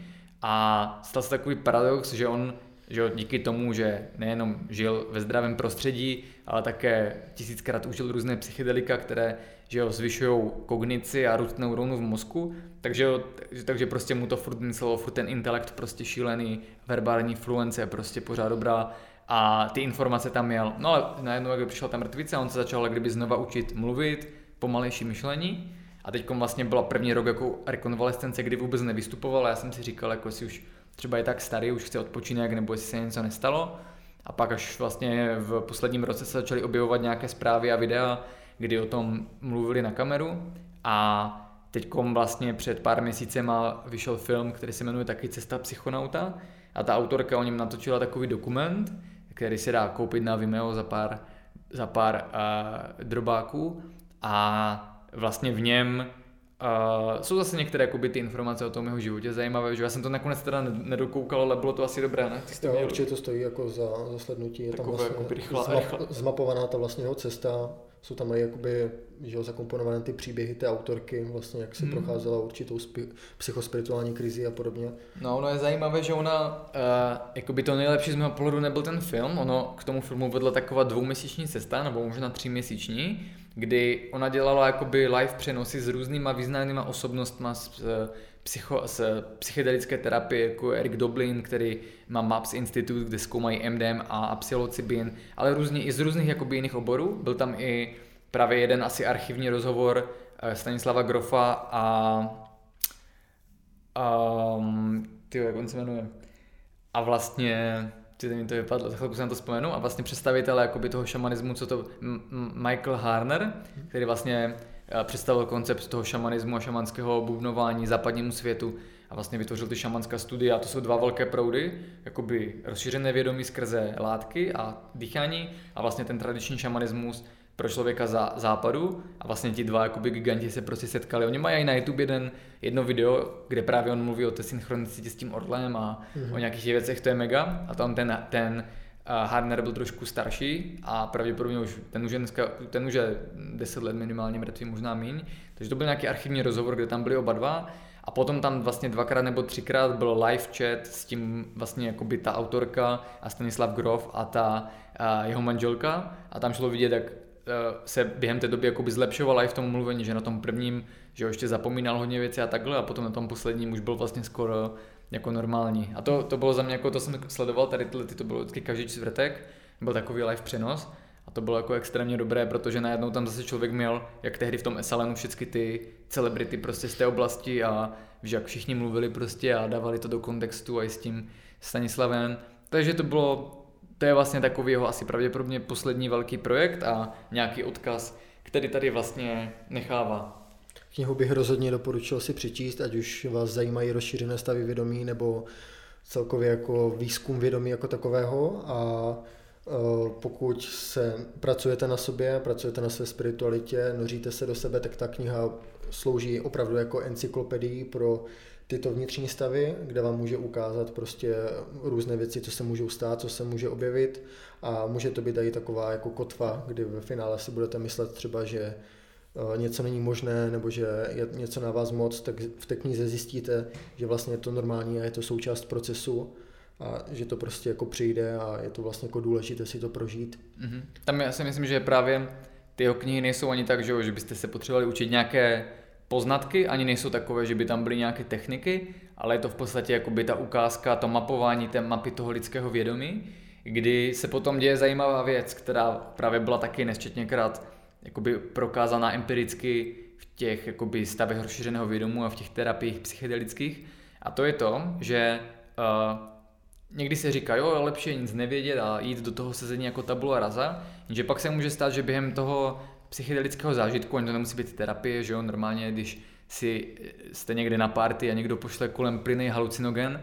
Speaker 1: A stal se takový paradox, že on že jo, díky tomu, že nejenom žil ve zdravém prostředí, ale také tisíckrát užil různé psychedelika, které že jo, zvyšují kognici a růst neuronů v mozku, takže, jo, takže prostě mu to furt myslelo, furt ten intelekt prostě šílený, verbální fluence prostě pořád dobrá a ty informace tam měl. No ale najednou, jak přišla ta mrtvice, on se začal kdyby znova učit mluvit, pomalejší myšlení a teď vlastně byla první rok jako rekonvalescence, kdy vůbec nevystupoval já jsem si říkal, jako jestli už třeba je tak starý, už chce odpočinek, nebo jestli se něco nestalo. A pak až vlastně v posledním roce se začaly objevovat nějaké zprávy a videa, kdy o tom mluvili na kameru a teď vlastně před pár měsícema vyšel film, který se jmenuje taky Cesta psychonauta a ta autorka o něm natočila takový dokument, který se dá koupit na Vimeo za pár, za pár uh, drobáků a vlastně v něm Uh, jsou zase některé jakoby, ty informace o tom jeho životě zajímavé, že já jsem to nakonec teda nedokoukal, ale bylo to asi dobré, ne?
Speaker 2: Ty jo, určitě to stojí jako za, za slednutí, je tam vlastně rychlá, zmap, rychlá. zmapovaná ta vlastně jeho cesta, jsou tam i jakoby, že jo, zakomponované ty příběhy té autorky, vlastně jak se hmm. procházela určitou spi, psychospirituální krizi a podobně.
Speaker 1: No, ono je zajímavé, že ona, uh, jakoby to nejlepší z mého pohledu nebyl ten film, ono k tomu filmu vedla taková dvouměsíční cesta, nebo možná tříměsíční, kdy ona dělala jakoby live přenosy s různýma významnýma osobnostma z, eh, psycho, z psychedelické terapie, jako Eric Doblin, který má MAPS Institute, kde zkoumají MDMA a psilocybin, ale různě, i z různých jakoby jiných oborů. Byl tam i právě jeden asi archivní rozhovor eh, Stanislava Grofa a um, ty, jak on se jmenuje? A vlastně ty mi to vypadlo, za chvilku se na to vzpomenu, a vlastně představitel jakoby toho šamanismu, co to Michael Harner, který vlastně představil koncept toho šamanismu a šamanského bubnování západnímu světu a vlastně vytvořil ty šamanská studia. A to jsou dva velké proudy, jakoby rozšířené vědomí skrze látky a dýchání a vlastně ten tradiční šamanismus pro člověka za západu a vlastně ti dva jakoby giganti se prostě setkali. Oni mají na YouTube jeden, jedno video, kde právě on mluví o té synchronicitě s tím orlem a mm-hmm. o nějakých věcech, to je mega a tam ten, ten uh, Hardner byl trošku starší a pravděpodobně už ten už je, dneska, ten už je 10 let minimálně mrtvý, možná míň. Takže to byl nějaký archivní rozhovor, kde tam byli oba dva A potom tam vlastně dvakrát nebo třikrát byl live chat s tím vlastně jakoby ta autorka a Stanislav Grof a ta a jeho manželka a tam šlo vidět, jak Eh, se během té doby jakoby zlepšovala i v tom mluvení, že na tom prvním, že ještě zapomínal hodně věci a takhle a potom na tom posledním už byl vlastně skoro jako normální. A to, to bylo za mě, jako to jsem sledoval, tady tyhle, ty to bylo vždycky každý čtvrtek, byl takový live přenos a to bylo jako extrémně dobré, protože najednou tam zase člověk měl, jak tehdy v tom SLNu všechny ty celebrity prostě z té oblasti a že jak všichni mluvili prostě a dávali to do kontextu a i s tím Stanislavem. Takže to bylo to je vlastně takový jeho asi pravděpodobně poslední velký projekt a nějaký odkaz, který tady vlastně nechává.
Speaker 2: Knihu bych rozhodně doporučil si přečíst, ať už vás zajímají rozšířené stavy vědomí nebo celkově jako výzkum vědomí jako takového. A e, pokud se pracujete na sobě, pracujete na své spiritualitě, noříte se do sebe, tak ta kniha slouží opravdu jako encyklopedii pro tyto vnitřní stavy, kde vám může ukázat prostě různé věci, co se můžou stát, co se může objevit. A může to být i taková jako kotva, kdy ve finále si budete myslet třeba, že něco není možné nebo že je něco na vás moc, tak v té knize zjistíte, že vlastně je to normální a je to součást procesu a že to prostě jako přijde a je to vlastně jako důležité si to prožít.
Speaker 1: Mm-hmm. Tam já si myslím, že právě ty jeho knihy nejsou ani tak, že, že byste se potřebovali učit nějaké poznatky, ani nejsou takové, že by tam byly nějaké techniky, ale je to v podstatě jakoby ta ukázka, to mapování té mapy toho lidského vědomí, kdy se potom děje zajímavá věc, která právě byla taky nesčetněkrát jakoby prokázaná empiricky v těch jakoby stavech rozšířeného vědomu a v těch terapiích psychedelických. A to je to, že uh, někdy se říká, jo, lepší je nic nevědět a jít do toho sezení jako tabula rasa, jenže pak se může stát, že během toho psychedelického zážitku, ani to nemusí být terapie, že jo, normálně, když si jste někde na party a někdo pošle kolem plyný halucinogen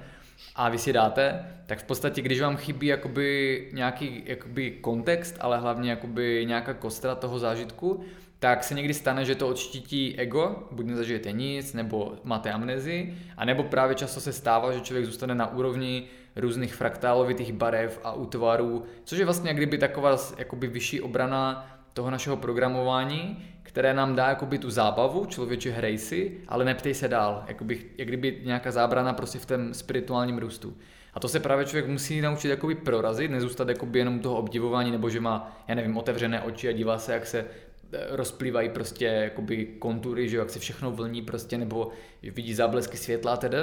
Speaker 1: a vy si dáte, tak v podstatě, když vám chybí jakoby nějaký jakoby kontext, ale hlavně jakoby nějaká kostra toho zážitku, tak se někdy stane, že to odštítí ego, buď nezažijete nic, nebo máte amnezi, a nebo právě často se stává, že člověk zůstane na úrovni různých fraktálovitých barev a útvarů, což je vlastně kdyby taková jakoby vyšší obrana toho našeho programování, které nám dá jakoby tu zábavu, člověče hrej si, ale neptej se dál, jakoby, jak kdyby nějaká zábrana prostě v tom spirituálním růstu. A to se právě člověk musí naučit jakoby prorazit, nezůstat jakoby jenom toho obdivování, nebo že má, já nevím, otevřené oči a dívá se, jak se eh, rozplývají prostě jakoby kontury, že jak se všechno vlní prostě, nebo vidí záblesky světla tedy,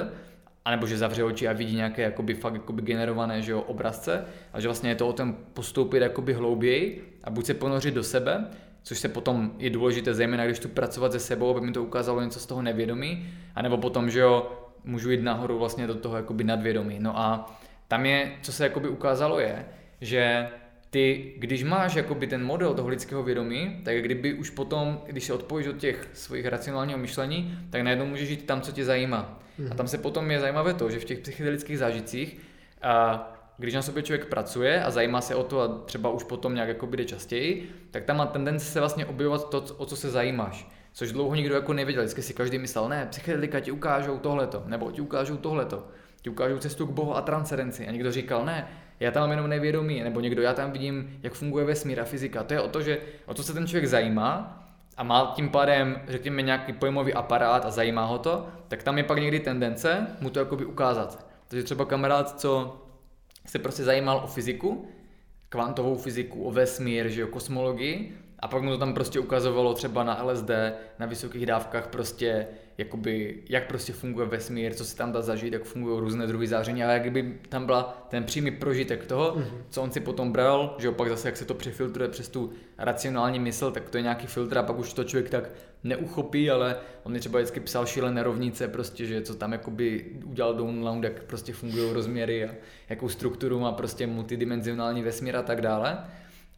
Speaker 1: anebo že zavře oči a vidí nějaké jakoby fakt jakoby generované že jo, obrazce a že vlastně je to o tom postoupit jakoby hlouběji a buď se ponořit do sebe, což se potom je důležité, zejména když tu pracovat se sebou, aby mi to ukázalo něco z toho nevědomí, anebo potom, že jo, můžu jít nahoru vlastně do toho jakoby nadvědomí. No a tam je, co se jakoby ukázalo je, že ty, když máš jakoby ten model toho lidského vědomí, tak kdyby už potom, když se odpojíš od těch svých racionálního myšlení, tak najednou můžeš žít tam, co tě zajímá. Mm. A mhm. tam se potom je zajímavé to, že v těch psychedelických zážitcích a když na sobě člověk pracuje a zajímá se o to a třeba už potom nějak jako bude častěji, tak tam má tendence se vlastně objevovat to, o co se zajímáš. Což dlouho nikdo jako nevěděl, vždycky si každý myslel, ne, psychedelika ti ukážou tohleto, nebo ti ukážou tohleto, ti ukážou cestu k Bohu a transcendenci. A někdo říkal, ne, já tam mám jenom nevědomí, nebo někdo, já tam vidím, jak funguje vesmír a fyzika. To je o to, že o to se ten člověk zajímá a má tím pádem, řekněme, nějaký pojmový aparát a zajímá ho to, tak tam je pak někdy tendence mu to jakoby ukázat. Takže třeba kamarád, co se prostě zajímal o fyziku, kvantovou fyziku, o vesmír, že o kosmologii a pak mu to tam prostě ukazovalo třeba na LSD, na vysokých dávkách prostě jakoby, jak prostě funguje vesmír, co se tam dá zažít, jak fungují různé druhy záření a jak kdyby tam byla ten přímý prožitek toho, mm-hmm. co on si potom bral, že opak zase jak se to přefiltruje přes tu racionální mysl, tak to je nějaký filtr a pak už to člověk tak neuchopí, ale on mi třeba vždycky psal šílené rovnice, prostě, že co tam jakoby udělal download, jak prostě fungují rozměry a jakou strukturu má prostě multidimenzionální vesmír a tak dále.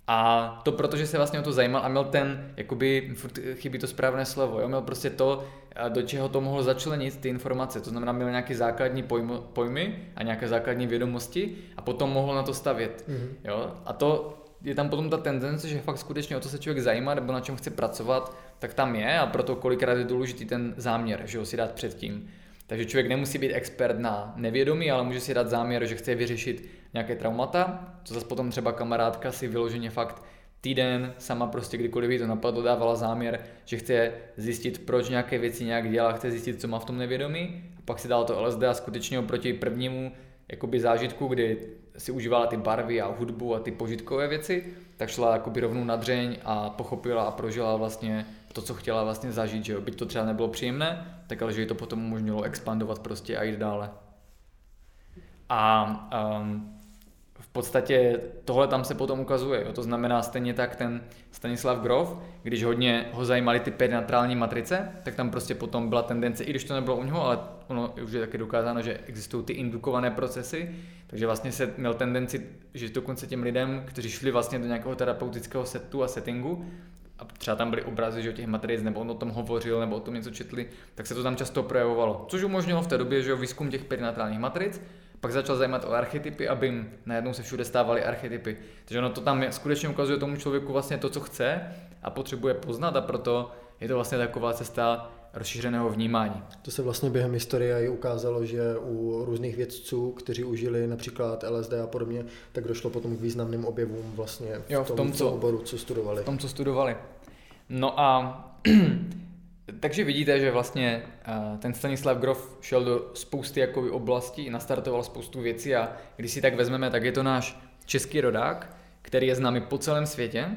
Speaker 1: A to protože se vlastně o to zajímal a měl ten, jakoby, chybí to správné slovo, jo? měl prostě to, do čeho to mohl začlenit ty informace. To znamená, měl nějaké základní pojmo, pojmy a nějaké základní vědomosti a potom mohl na to stavět. Mm-hmm. Jo? A to je tam potom ta tendence, že fakt skutečně o to se člověk zajímá nebo na čem chce pracovat, tak tam je a proto kolikrát je důležitý ten záměr, že ho si dát předtím. Takže člověk nemusí být expert na nevědomí, ale může si dát záměr, že chce vyřešit nějaké traumata, co zase potom třeba kamarádka si vyloženě fakt týden sama prostě kdykoliv to napadlo, dávala záměr, že chce zjistit, proč nějaké věci nějak dělá, chce zjistit, co má v tom nevědomí. A pak si dala to LSD a skutečně oproti prvnímu jakoby zážitku, kdy si užívala ty barvy a hudbu a ty požitkové věci, tak šla jakoby rovnou na dřeň a pochopila a prožila vlastně to, co chtěla vlastně zažít, že jo. Byť to třeba nebylo příjemné, tak ale že jí to potom umožnilo expandovat prostě a jít dále. A um, v podstatě tohle tam se potom ukazuje. Jo. To znamená stejně tak ten Stanislav Grof, když hodně ho zajímaly ty perinatrální matrice, tak tam prostě potom byla tendence, i když to nebylo u něho, ale ono už je taky dokázáno, že existují ty indukované procesy, takže vlastně se měl tendenci, že dokonce těm lidem, kteří šli vlastně do nějakého terapeutického setu a settingu, a třeba tam byly obrazy že těch matric, nebo on o tom hovořil, nebo o tom něco četli, tak se to tam často projevovalo. Což umožnilo v té době, že výzkum těch perinatrálních matric, pak začal zajímat o archetypy a bim, najednou se všude stávaly archetypy. Takže ono to tam skutečně ukazuje tomu člověku vlastně to, co chce a potřebuje poznat a proto je to vlastně taková cesta rozšířeného vnímání.
Speaker 2: To se vlastně během historie i ukázalo, že u různých vědců, kteří užili například LSD a podobně, tak došlo potom k významným objevům vlastně v, jo, v tom, tom co, oboru, co studovali.
Speaker 1: V tom, co studovali. No a takže vidíte, že vlastně eh, ten Stanislav Grof šel do spousty jakoby oblastí, nastartoval spoustu věcí a když si tak vezmeme, tak je to náš český rodák, který je známý po celém světě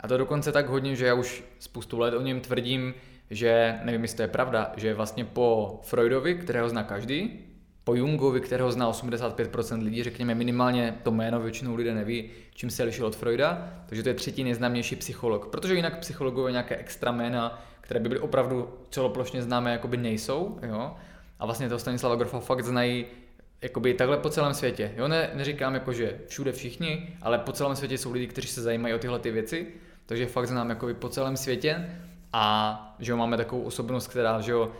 Speaker 1: a to dokonce tak hodně, že já už spoustu let o něm tvrdím, že, nevím, jestli to je pravda, že vlastně po Freudovi, kterého zná každý, po Jungovi, kterého zná 85% lidí, řekněme minimálně to jméno většinou lidé neví, čím se lišil od Freuda, takže to je třetí nejznámější psycholog, protože jinak psychologové nějaké extra jména, které by byly opravdu celoplošně známé, jakoby nejsou, jo? a vlastně toho Stanislava Grofa fakt znají jakoby takhle po celém světě. Jo, ne, neříkám jako, že všude všichni, ale po celém světě jsou lidi, kteří se zajímají o tyhle ty věci, takže fakt znám jakoby po celém světě a že jo, máme takovou osobnost, která že jo,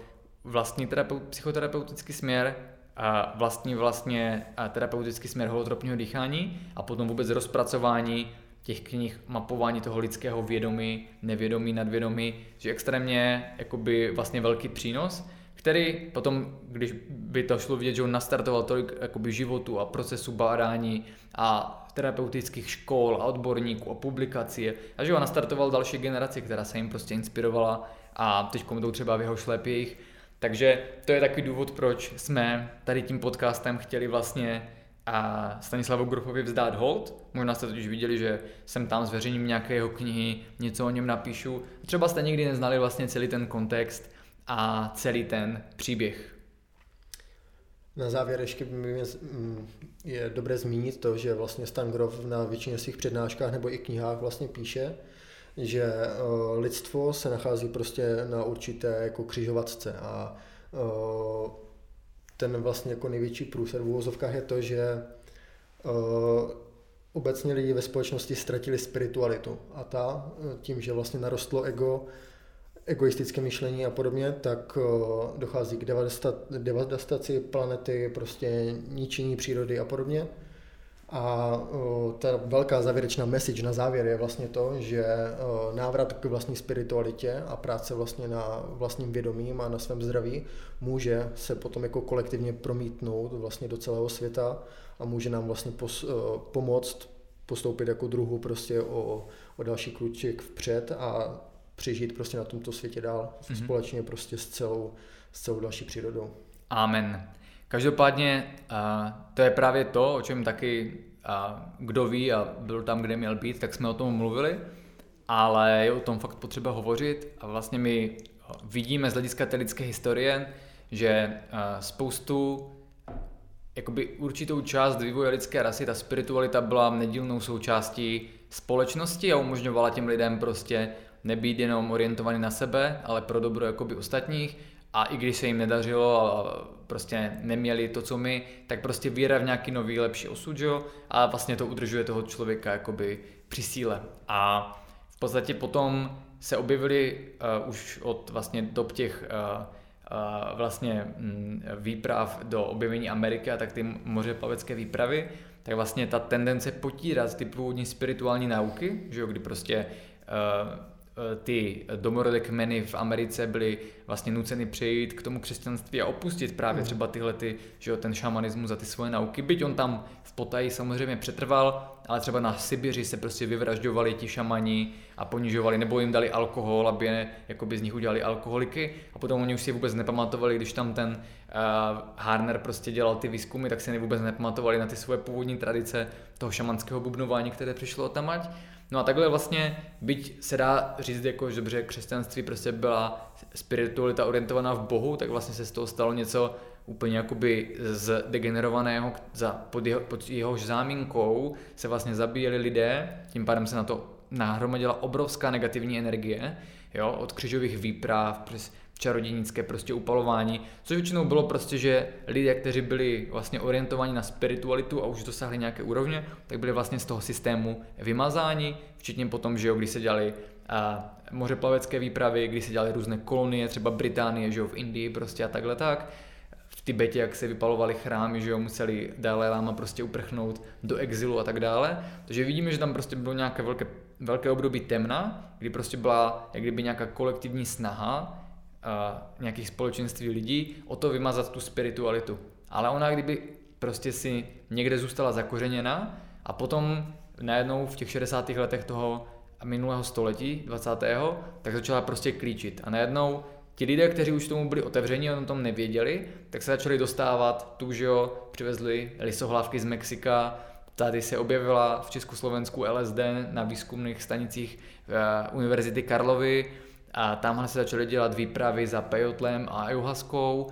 Speaker 1: vlastní terapeut, psychoterapeutický směr, a vlastní vlastně terapeutický směr holotropního dýchání a potom vůbec rozpracování těch knih, mapování toho lidského vědomí, nevědomí, nadvědomí, že extrémně jakoby vlastně velký přínos, který potom, když by to šlo vidět, že on nastartoval tolik jakoby životu a procesu bádání a terapeutických škol a odborníků a publikací a že ho nastartoval další generaci, která se jim prostě inspirovala a teď jdou třeba v jeho šlepích. Takže to je takový důvod, proč jsme tady tím podcastem chtěli vlastně a Stanislavu Grufovi vzdát hold. Možná jste totiž viděli, že jsem tam zveřejním nějaké jeho knihy, něco o něm napíšu. Třeba jste nikdy neznali vlastně celý ten kontext a celý ten příběh.
Speaker 2: Na závěr ještě mm, je dobré zmínit to, že vlastně Stan Grof na většině svých přednáškách nebo i knihách vlastně píše, že eh, lidstvo se nachází prostě na určité jako křižovatce a eh, ten vlastně jako největší průser v úvozovkách je to, že eh, obecně lidi ve společnosti ztratili spiritualitu a ta tím, že vlastně narostlo ego, egoistické myšlení a podobně, tak dochází k devastaci planety, prostě ničení přírody a podobně. A ta velká závěrečná message na závěr je vlastně to, že návrat k vlastní spiritualitě a práce vlastně na vlastním vědomím a na svém zdraví může se potom jako kolektivně promítnout vlastně do celého světa a může nám vlastně pos, pomoct postoupit jako druhu prostě o, o další kluček vpřed a přežít prostě na tomto světě dál mm-hmm. společně prostě s celou, s celou další přírodou.
Speaker 1: Amen. Každopádně to je právě to, o čem taky kdo ví a byl tam, kde měl být, tak jsme o tom mluvili, ale je o tom fakt potřeba hovořit a vlastně my vidíme z hlediska té lidské historie, že spoustu jakoby určitou část vývoje lidské rasy, ta spiritualita byla nedílnou součástí společnosti a umožňovala těm lidem prostě nebýt jenom orientovaný na sebe, ale pro dobro jakoby ostatních a i když se jim nedařilo a prostě neměli to, co my, tak prostě víra v nějaký nový, lepší osud, jo? a vlastně to udržuje toho člověka jakoby při síle. A v podstatě potom se objevily uh, už od vlastně dob těch uh, uh, vlastně um, výprav do objevení Ameriky a tak ty mořeplavecké výpravy, tak vlastně ta tendence potírat ty původní spirituální nauky, že jo, kdy prostě uh, ty domorodé kmeny v Americe byly vlastně nuceny přejít k tomu křesťanství a opustit právě hmm. třeba tyhle ty, že jo, ten šamanismus a ty svoje nauky. Byť on tam v potaji samozřejmě přetrval, ale třeba na Sibiři se prostě vyvražďovali ti šamani a ponižovali, nebo jim dali alkohol, aby je, jakoby z nich udělali alkoholiky a potom oni už si vůbec nepamatovali, když tam ten uh, Harner prostě dělal ty výzkumy, tak si vůbec nepamatovali na ty svoje původní tradice toho šamanského bubnování, které přišlo tamať. No a takhle vlastně, byť se dá říct, jako, že dobře křesťanství prostě byla spiritualita orientovaná v Bohu, tak vlastně se z toho stalo něco úplně jakoby z degenerovaného, za, pod, jeho, pod jehož záminkou se vlastně zabíjeli lidé, tím pádem se na to nahromadila obrovská negativní energie, jo, od křižových výprav přes čarodějnické prostě upalování, což většinou bylo prostě, že lidé, kteří byli vlastně orientovaní na spiritualitu a už dosáhli nějaké úrovně, tak byli vlastně z toho systému vymazáni, včetně potom, že jo, když se dělali a mořeplavecké výpravy, kdy se dělaly různé kolonie, třeba Británie, že jo, v Indii prostě a takhle tak. V Tibetě, jak se vypalovaly chrámy, že jo, museli Dalai Lama prostě uprchnout do exilu a tak dále. Takže vidíme, že tam prostě bylo nějaké velké, velké období temna, kdy prostě byla jak kdyby nějaká kolektivní snaha nějakých společenství lidí o to vymazat tu spiritualitu. Ale ona kdyby prostě si někde zůstala zakořeněna a potom najednou v těch 60. letech toho minulého století, 20. tak začala prostě klíčit. A najednou ti lidé, kteří už tomu byli otevření a o tom nevěděli, tak se začali dostávat tu, že jo, přivezli lisohlávky z Mexika, tady se objevila v Československu LSD na výzkumných stanicích eh, Univerzity Karlovy, a tamhle se začaly dělat výpravy za pejotlem a ayahuaskou.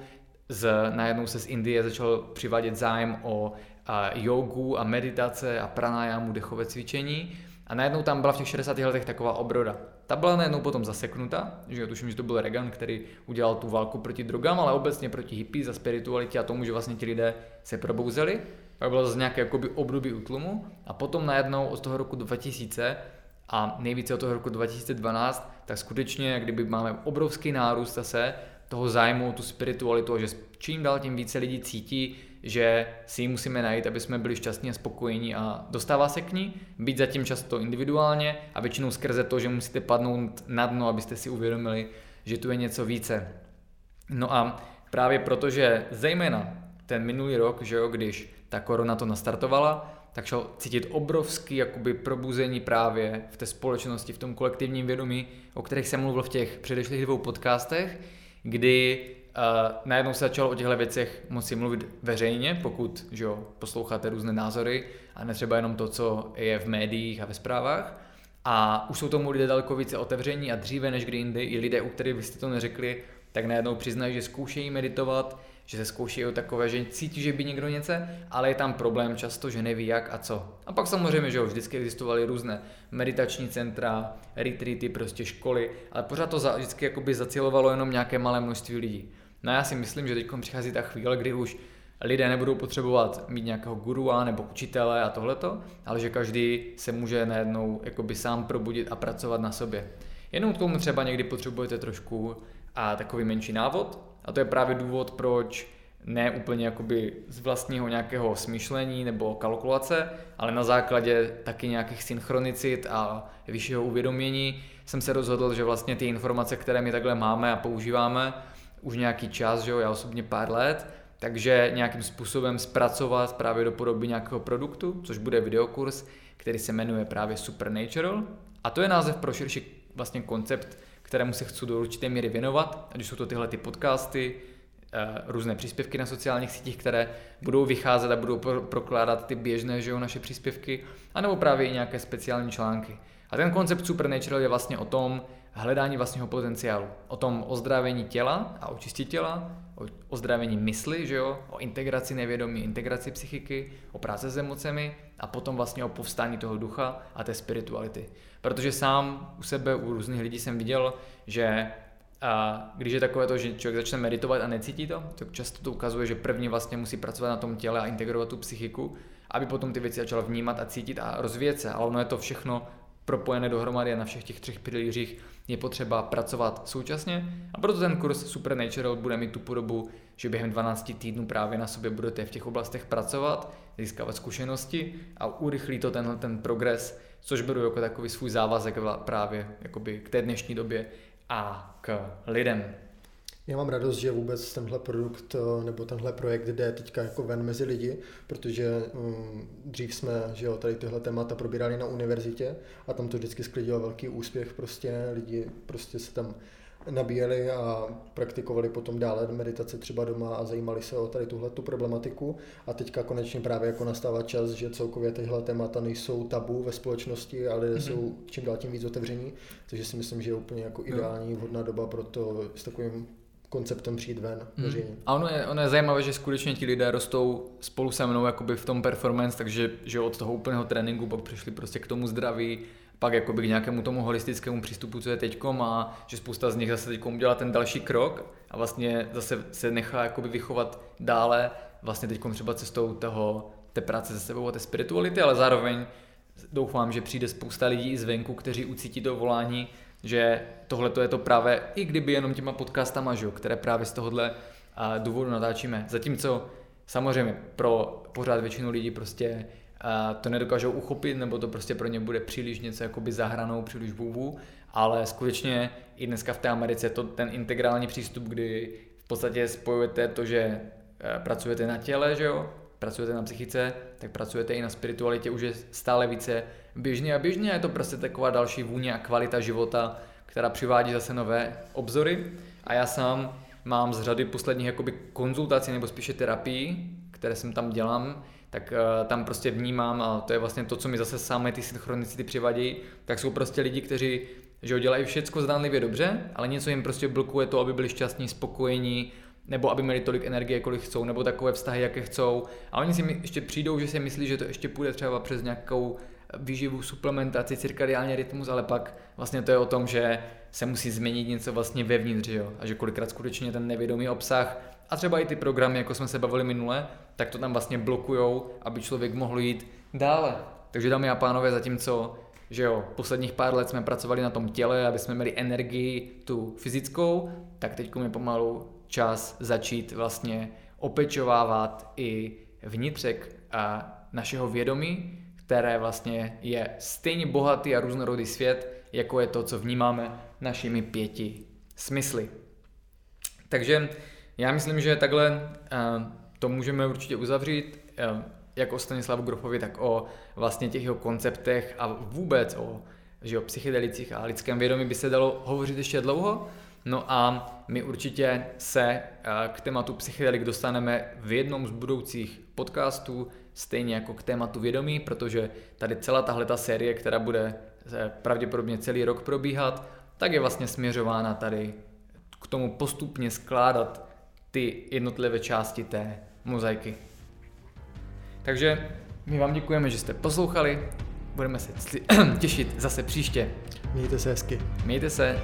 Speaker 1: Z, najednou se z Indie začal přivádět zájem o a, jogu a meditace a pranajamu, dechové cvičení. A najednou tam byla v těch 60. letech taková obroda. Ta byla najednou potom zaseknuta, že tuším, že to byl Reagan, který udělal tu válku proti drogám, ale obecně proti hippies a spiritualitě a tomu, že vlastně ti lidé se probouzeli. Pak bylo zase nějaké jakoby období útlumu a potom najednou od toho roku 2000 a nejvíce od toho roku 2012, tak skutečně, kdyby máme obrovský nárůst zase toho zájmu tu spiritualitu, že čím dál tím více lidí cítí, že si ji musíme najít, aby jsme byli šťastní a spokojení a dostává se k ní, být zatím často individuálně a většinou skrze to, že musíte padnout na dno, abyste si uvědomili, že tu je něco více. No a právě protože zejména ten minulý rok, že jo, když ta korona to nastartovala, tak šel cítit obrovský jakoby probuzení právě v té společnosti, v tom kolektivním vědomí, o kterých jsem mluvil v těch předešlých dvou podcastech, kdy uh, najednou se začalo o těchto věcech moci mluvit veřejně, pokud že jo, posloucháte různé názory a ne třeba jenom to, co je v médiích a ve zprávách. A už jsou tomu lidé daleko více otevření a dříve než kdy jindy i lidé, u kterých byste to neřekli, tak najednou přiznají, že zkoušejí meditovat, že se zkouší o takové, že cítí, že by někdo něco, ale je tam problém často, že neví jak a co. A pak samozřejmě, že jo, vždycky existovaly různé meditační centra, retreaty, prostě školy, ale pořád to za, vždycky jakoby zacílovalo jenom nějaké malé množství lidí. No já si myslím, že teď přichází ta chvíle, kdy už lidé nebudou potřebovat mít nějakého gurua nebo učitele a tohleto, ale že každý se může najednou jakoby sám probudit a pracovat na sobě. Jenom k tomu třeba někdy potřebujete trošku a takový menší návod, a to je právě důvod, proč ne úplně jakoby z vlastního nějakého smýšlení nebo kalkulace, ale na základě taky nějakých synchronicit a vyššího uvědomění jsem se rozhodl, že vlastně ty informace, které my takhle máme a používáme už nějaký čas, že jo, já osobně pár let, takže nějakým způsobem zpracovat právě do podoby nějakého produktu, což bude videokurs, který se jmenuje právě Supernatural. A to je název pro širší vlastně koncept kterému se chci do určité míry věnovat, ať jsou to tyhle ty podcasty, eh, různé příspěvky na sociálních sítích, které budou vycházet a budou prokládat ty běžné že jo, naše příspěvky, anebo právě i nějaké speciální články. A ten koncept Supernatural je vlastně o tom hledání vlastního potenciálu, o tom ozdravení těla a očistit těla, o ozdravení mysli, že jo, o integraci nevědomí, integraci psychiky, o práce s emocemi a potom vlastně o povstání toho ducha a té spirituality. Protože sám u sebe, u různých lidí jsem viděl, že a když je takové to, že člověk začne meditovat a necítí to, tak často to ukazuje, že první vlastně musí pracovat na tom těle a integrovat tu psychiku, aby potom ty věci začal vnímat a cítit a rozvíjet se. Ale ono je to všechno propojené dohromady a na všech těch třech pilířích je potřeba pracovat současně. A proto ten kurz Supernatural bude mít tu podobu, že během 12 týdnů právě na sobě budete v těch oblastech pracovat, získávat zkušenosti a urychlí to tenhle ten progres což beru jako takový svůj závazek právě jakoby k té dnešní době a k lidem.
Speaker 2: Já mám radost, že vůbec tenhle produkt eh, nebo tenhle projekt jde teďka jako ven mezi lidi, protože um, dřív jsme že jo, tady tyhle témata probírali na univerzitě a tam to vždycky sklidilo velký úspěch, prostě lidi prostě se tam nabíjeli a praktikovali potom dále meditace třeba doma a zajímali se o tady tuhle tu problematiku. A teďka konečně právě jako nastává čas, že celkově tyhle témata nejsou tabu ve společnosti, ale mm-hmm. jsou čím dál tím víc otevření. Takže si myslím, že je úplně jako ideální vhodná doba pro to s takovým konceptem přijít ven
Speaker 1: hmm. veřejně. A ono je, ono je zajímavé, že skutečně ti lidé rostou spolu se mnou jakoby v tom performance, takže že od toho úplného tréninku pak přišli prostě k tomu zdraví, pak jakoby k nějakému tomu holistickému přístupu, co je teďkom a že spousta z nich zase teďkom udělá ten další krok a vlastně zase se nechá jakoby vychovat dále vlastně teďkom třeba cestou toho, té práce se sebou a té spirituality, ale zároveň doufám, že přijde spousta lidí i zvenku, kteří ucítí to volání, že tohle to je to právě, i kdyby jenom těma podcastama, že, které právě z tohohle důvodu natáčíme. Zatímco samozřejmě pro pořád většinu lidí prostě to nedokážou uchopit, nebo to prostě pro ně bude příliš něco jakoby zahranou, příliš vůvu, ale skutečně i dneska v té Americe to ten integrální přístup, kdy v podstatě spojujete to, že e, pracujete na těle, že jo, pracujete na psychice, tak pracujete i na spiritualitě, už je stále více běžně a běžně. A je to prostě taková další vůně a kvalita života, která přivádí zase nové obzory. A já sám mám z řady posledních jakoby konzultací nebo spíše terapii, které jsem tam dělám, tak uh, tam prostě vnímám a to je vlastně to, co mi zase samé ty synchronicity přivadějí, tak jsou prostě lidi, kteří že dělají všechno zdánlivě dobře, ale něco jim prostě blokuje to, aby byli šťastní, spokojení, nebo aby měli tolik energie, kolik chcou, nebo takové vztahy, jaké chcou. A oni si ještě přijdou, že si myslí, že to ještě půjde třeba přes nějakou výživu, suplementaci, cirkadiální rytmus, ale pak vlastně to je o tom, že se musí změnit něco vlastně vevnitř, jo? a že kolikrát skutečně ten nevědomý obsah a třeba i ty programy, jako jsme se bavili minule, tak to tam vlastně blokujou, aby člověk mohl jít dále. Takže dámy a pánové, zatímco že jo, posledních pár let jsme pracovali na tom těle, aby jsme měli energii tu fyzickou, tak teď je pomalu čas začít vlastně opečovávat i vnitřek a našeho vědomí, které vlastně je stejně bohatý a různorodý svět, jako je to, co vnímáme našimi pěti smysly. Takže já myslím, že takhle eh, to můžeme určitě uzavřít, eh, jak o Stanislavu Grofovi, tak o vlastně těch jeho konceptech a vůbec o že o psychedelicích a lidském vědomí by se dalo hovořit ještě dlouho. No a my určitě se eh, k tématu psychedelik dostaneme v jednom z budoucích podcastů, stejně jako k tématu vědomí, protože tady celá tahle ta série, která bude pravděpodobně celý rok probíhat, tak je vlastně směřována tady k tomu postupně skládat ty jednotlivé části té mozaiky. Takže my vám děkujeme, že jste poslouchali, budeme se těšit zase příště.
Speaker 2: Mějte se hezky.
Speaker 1: Mějte se.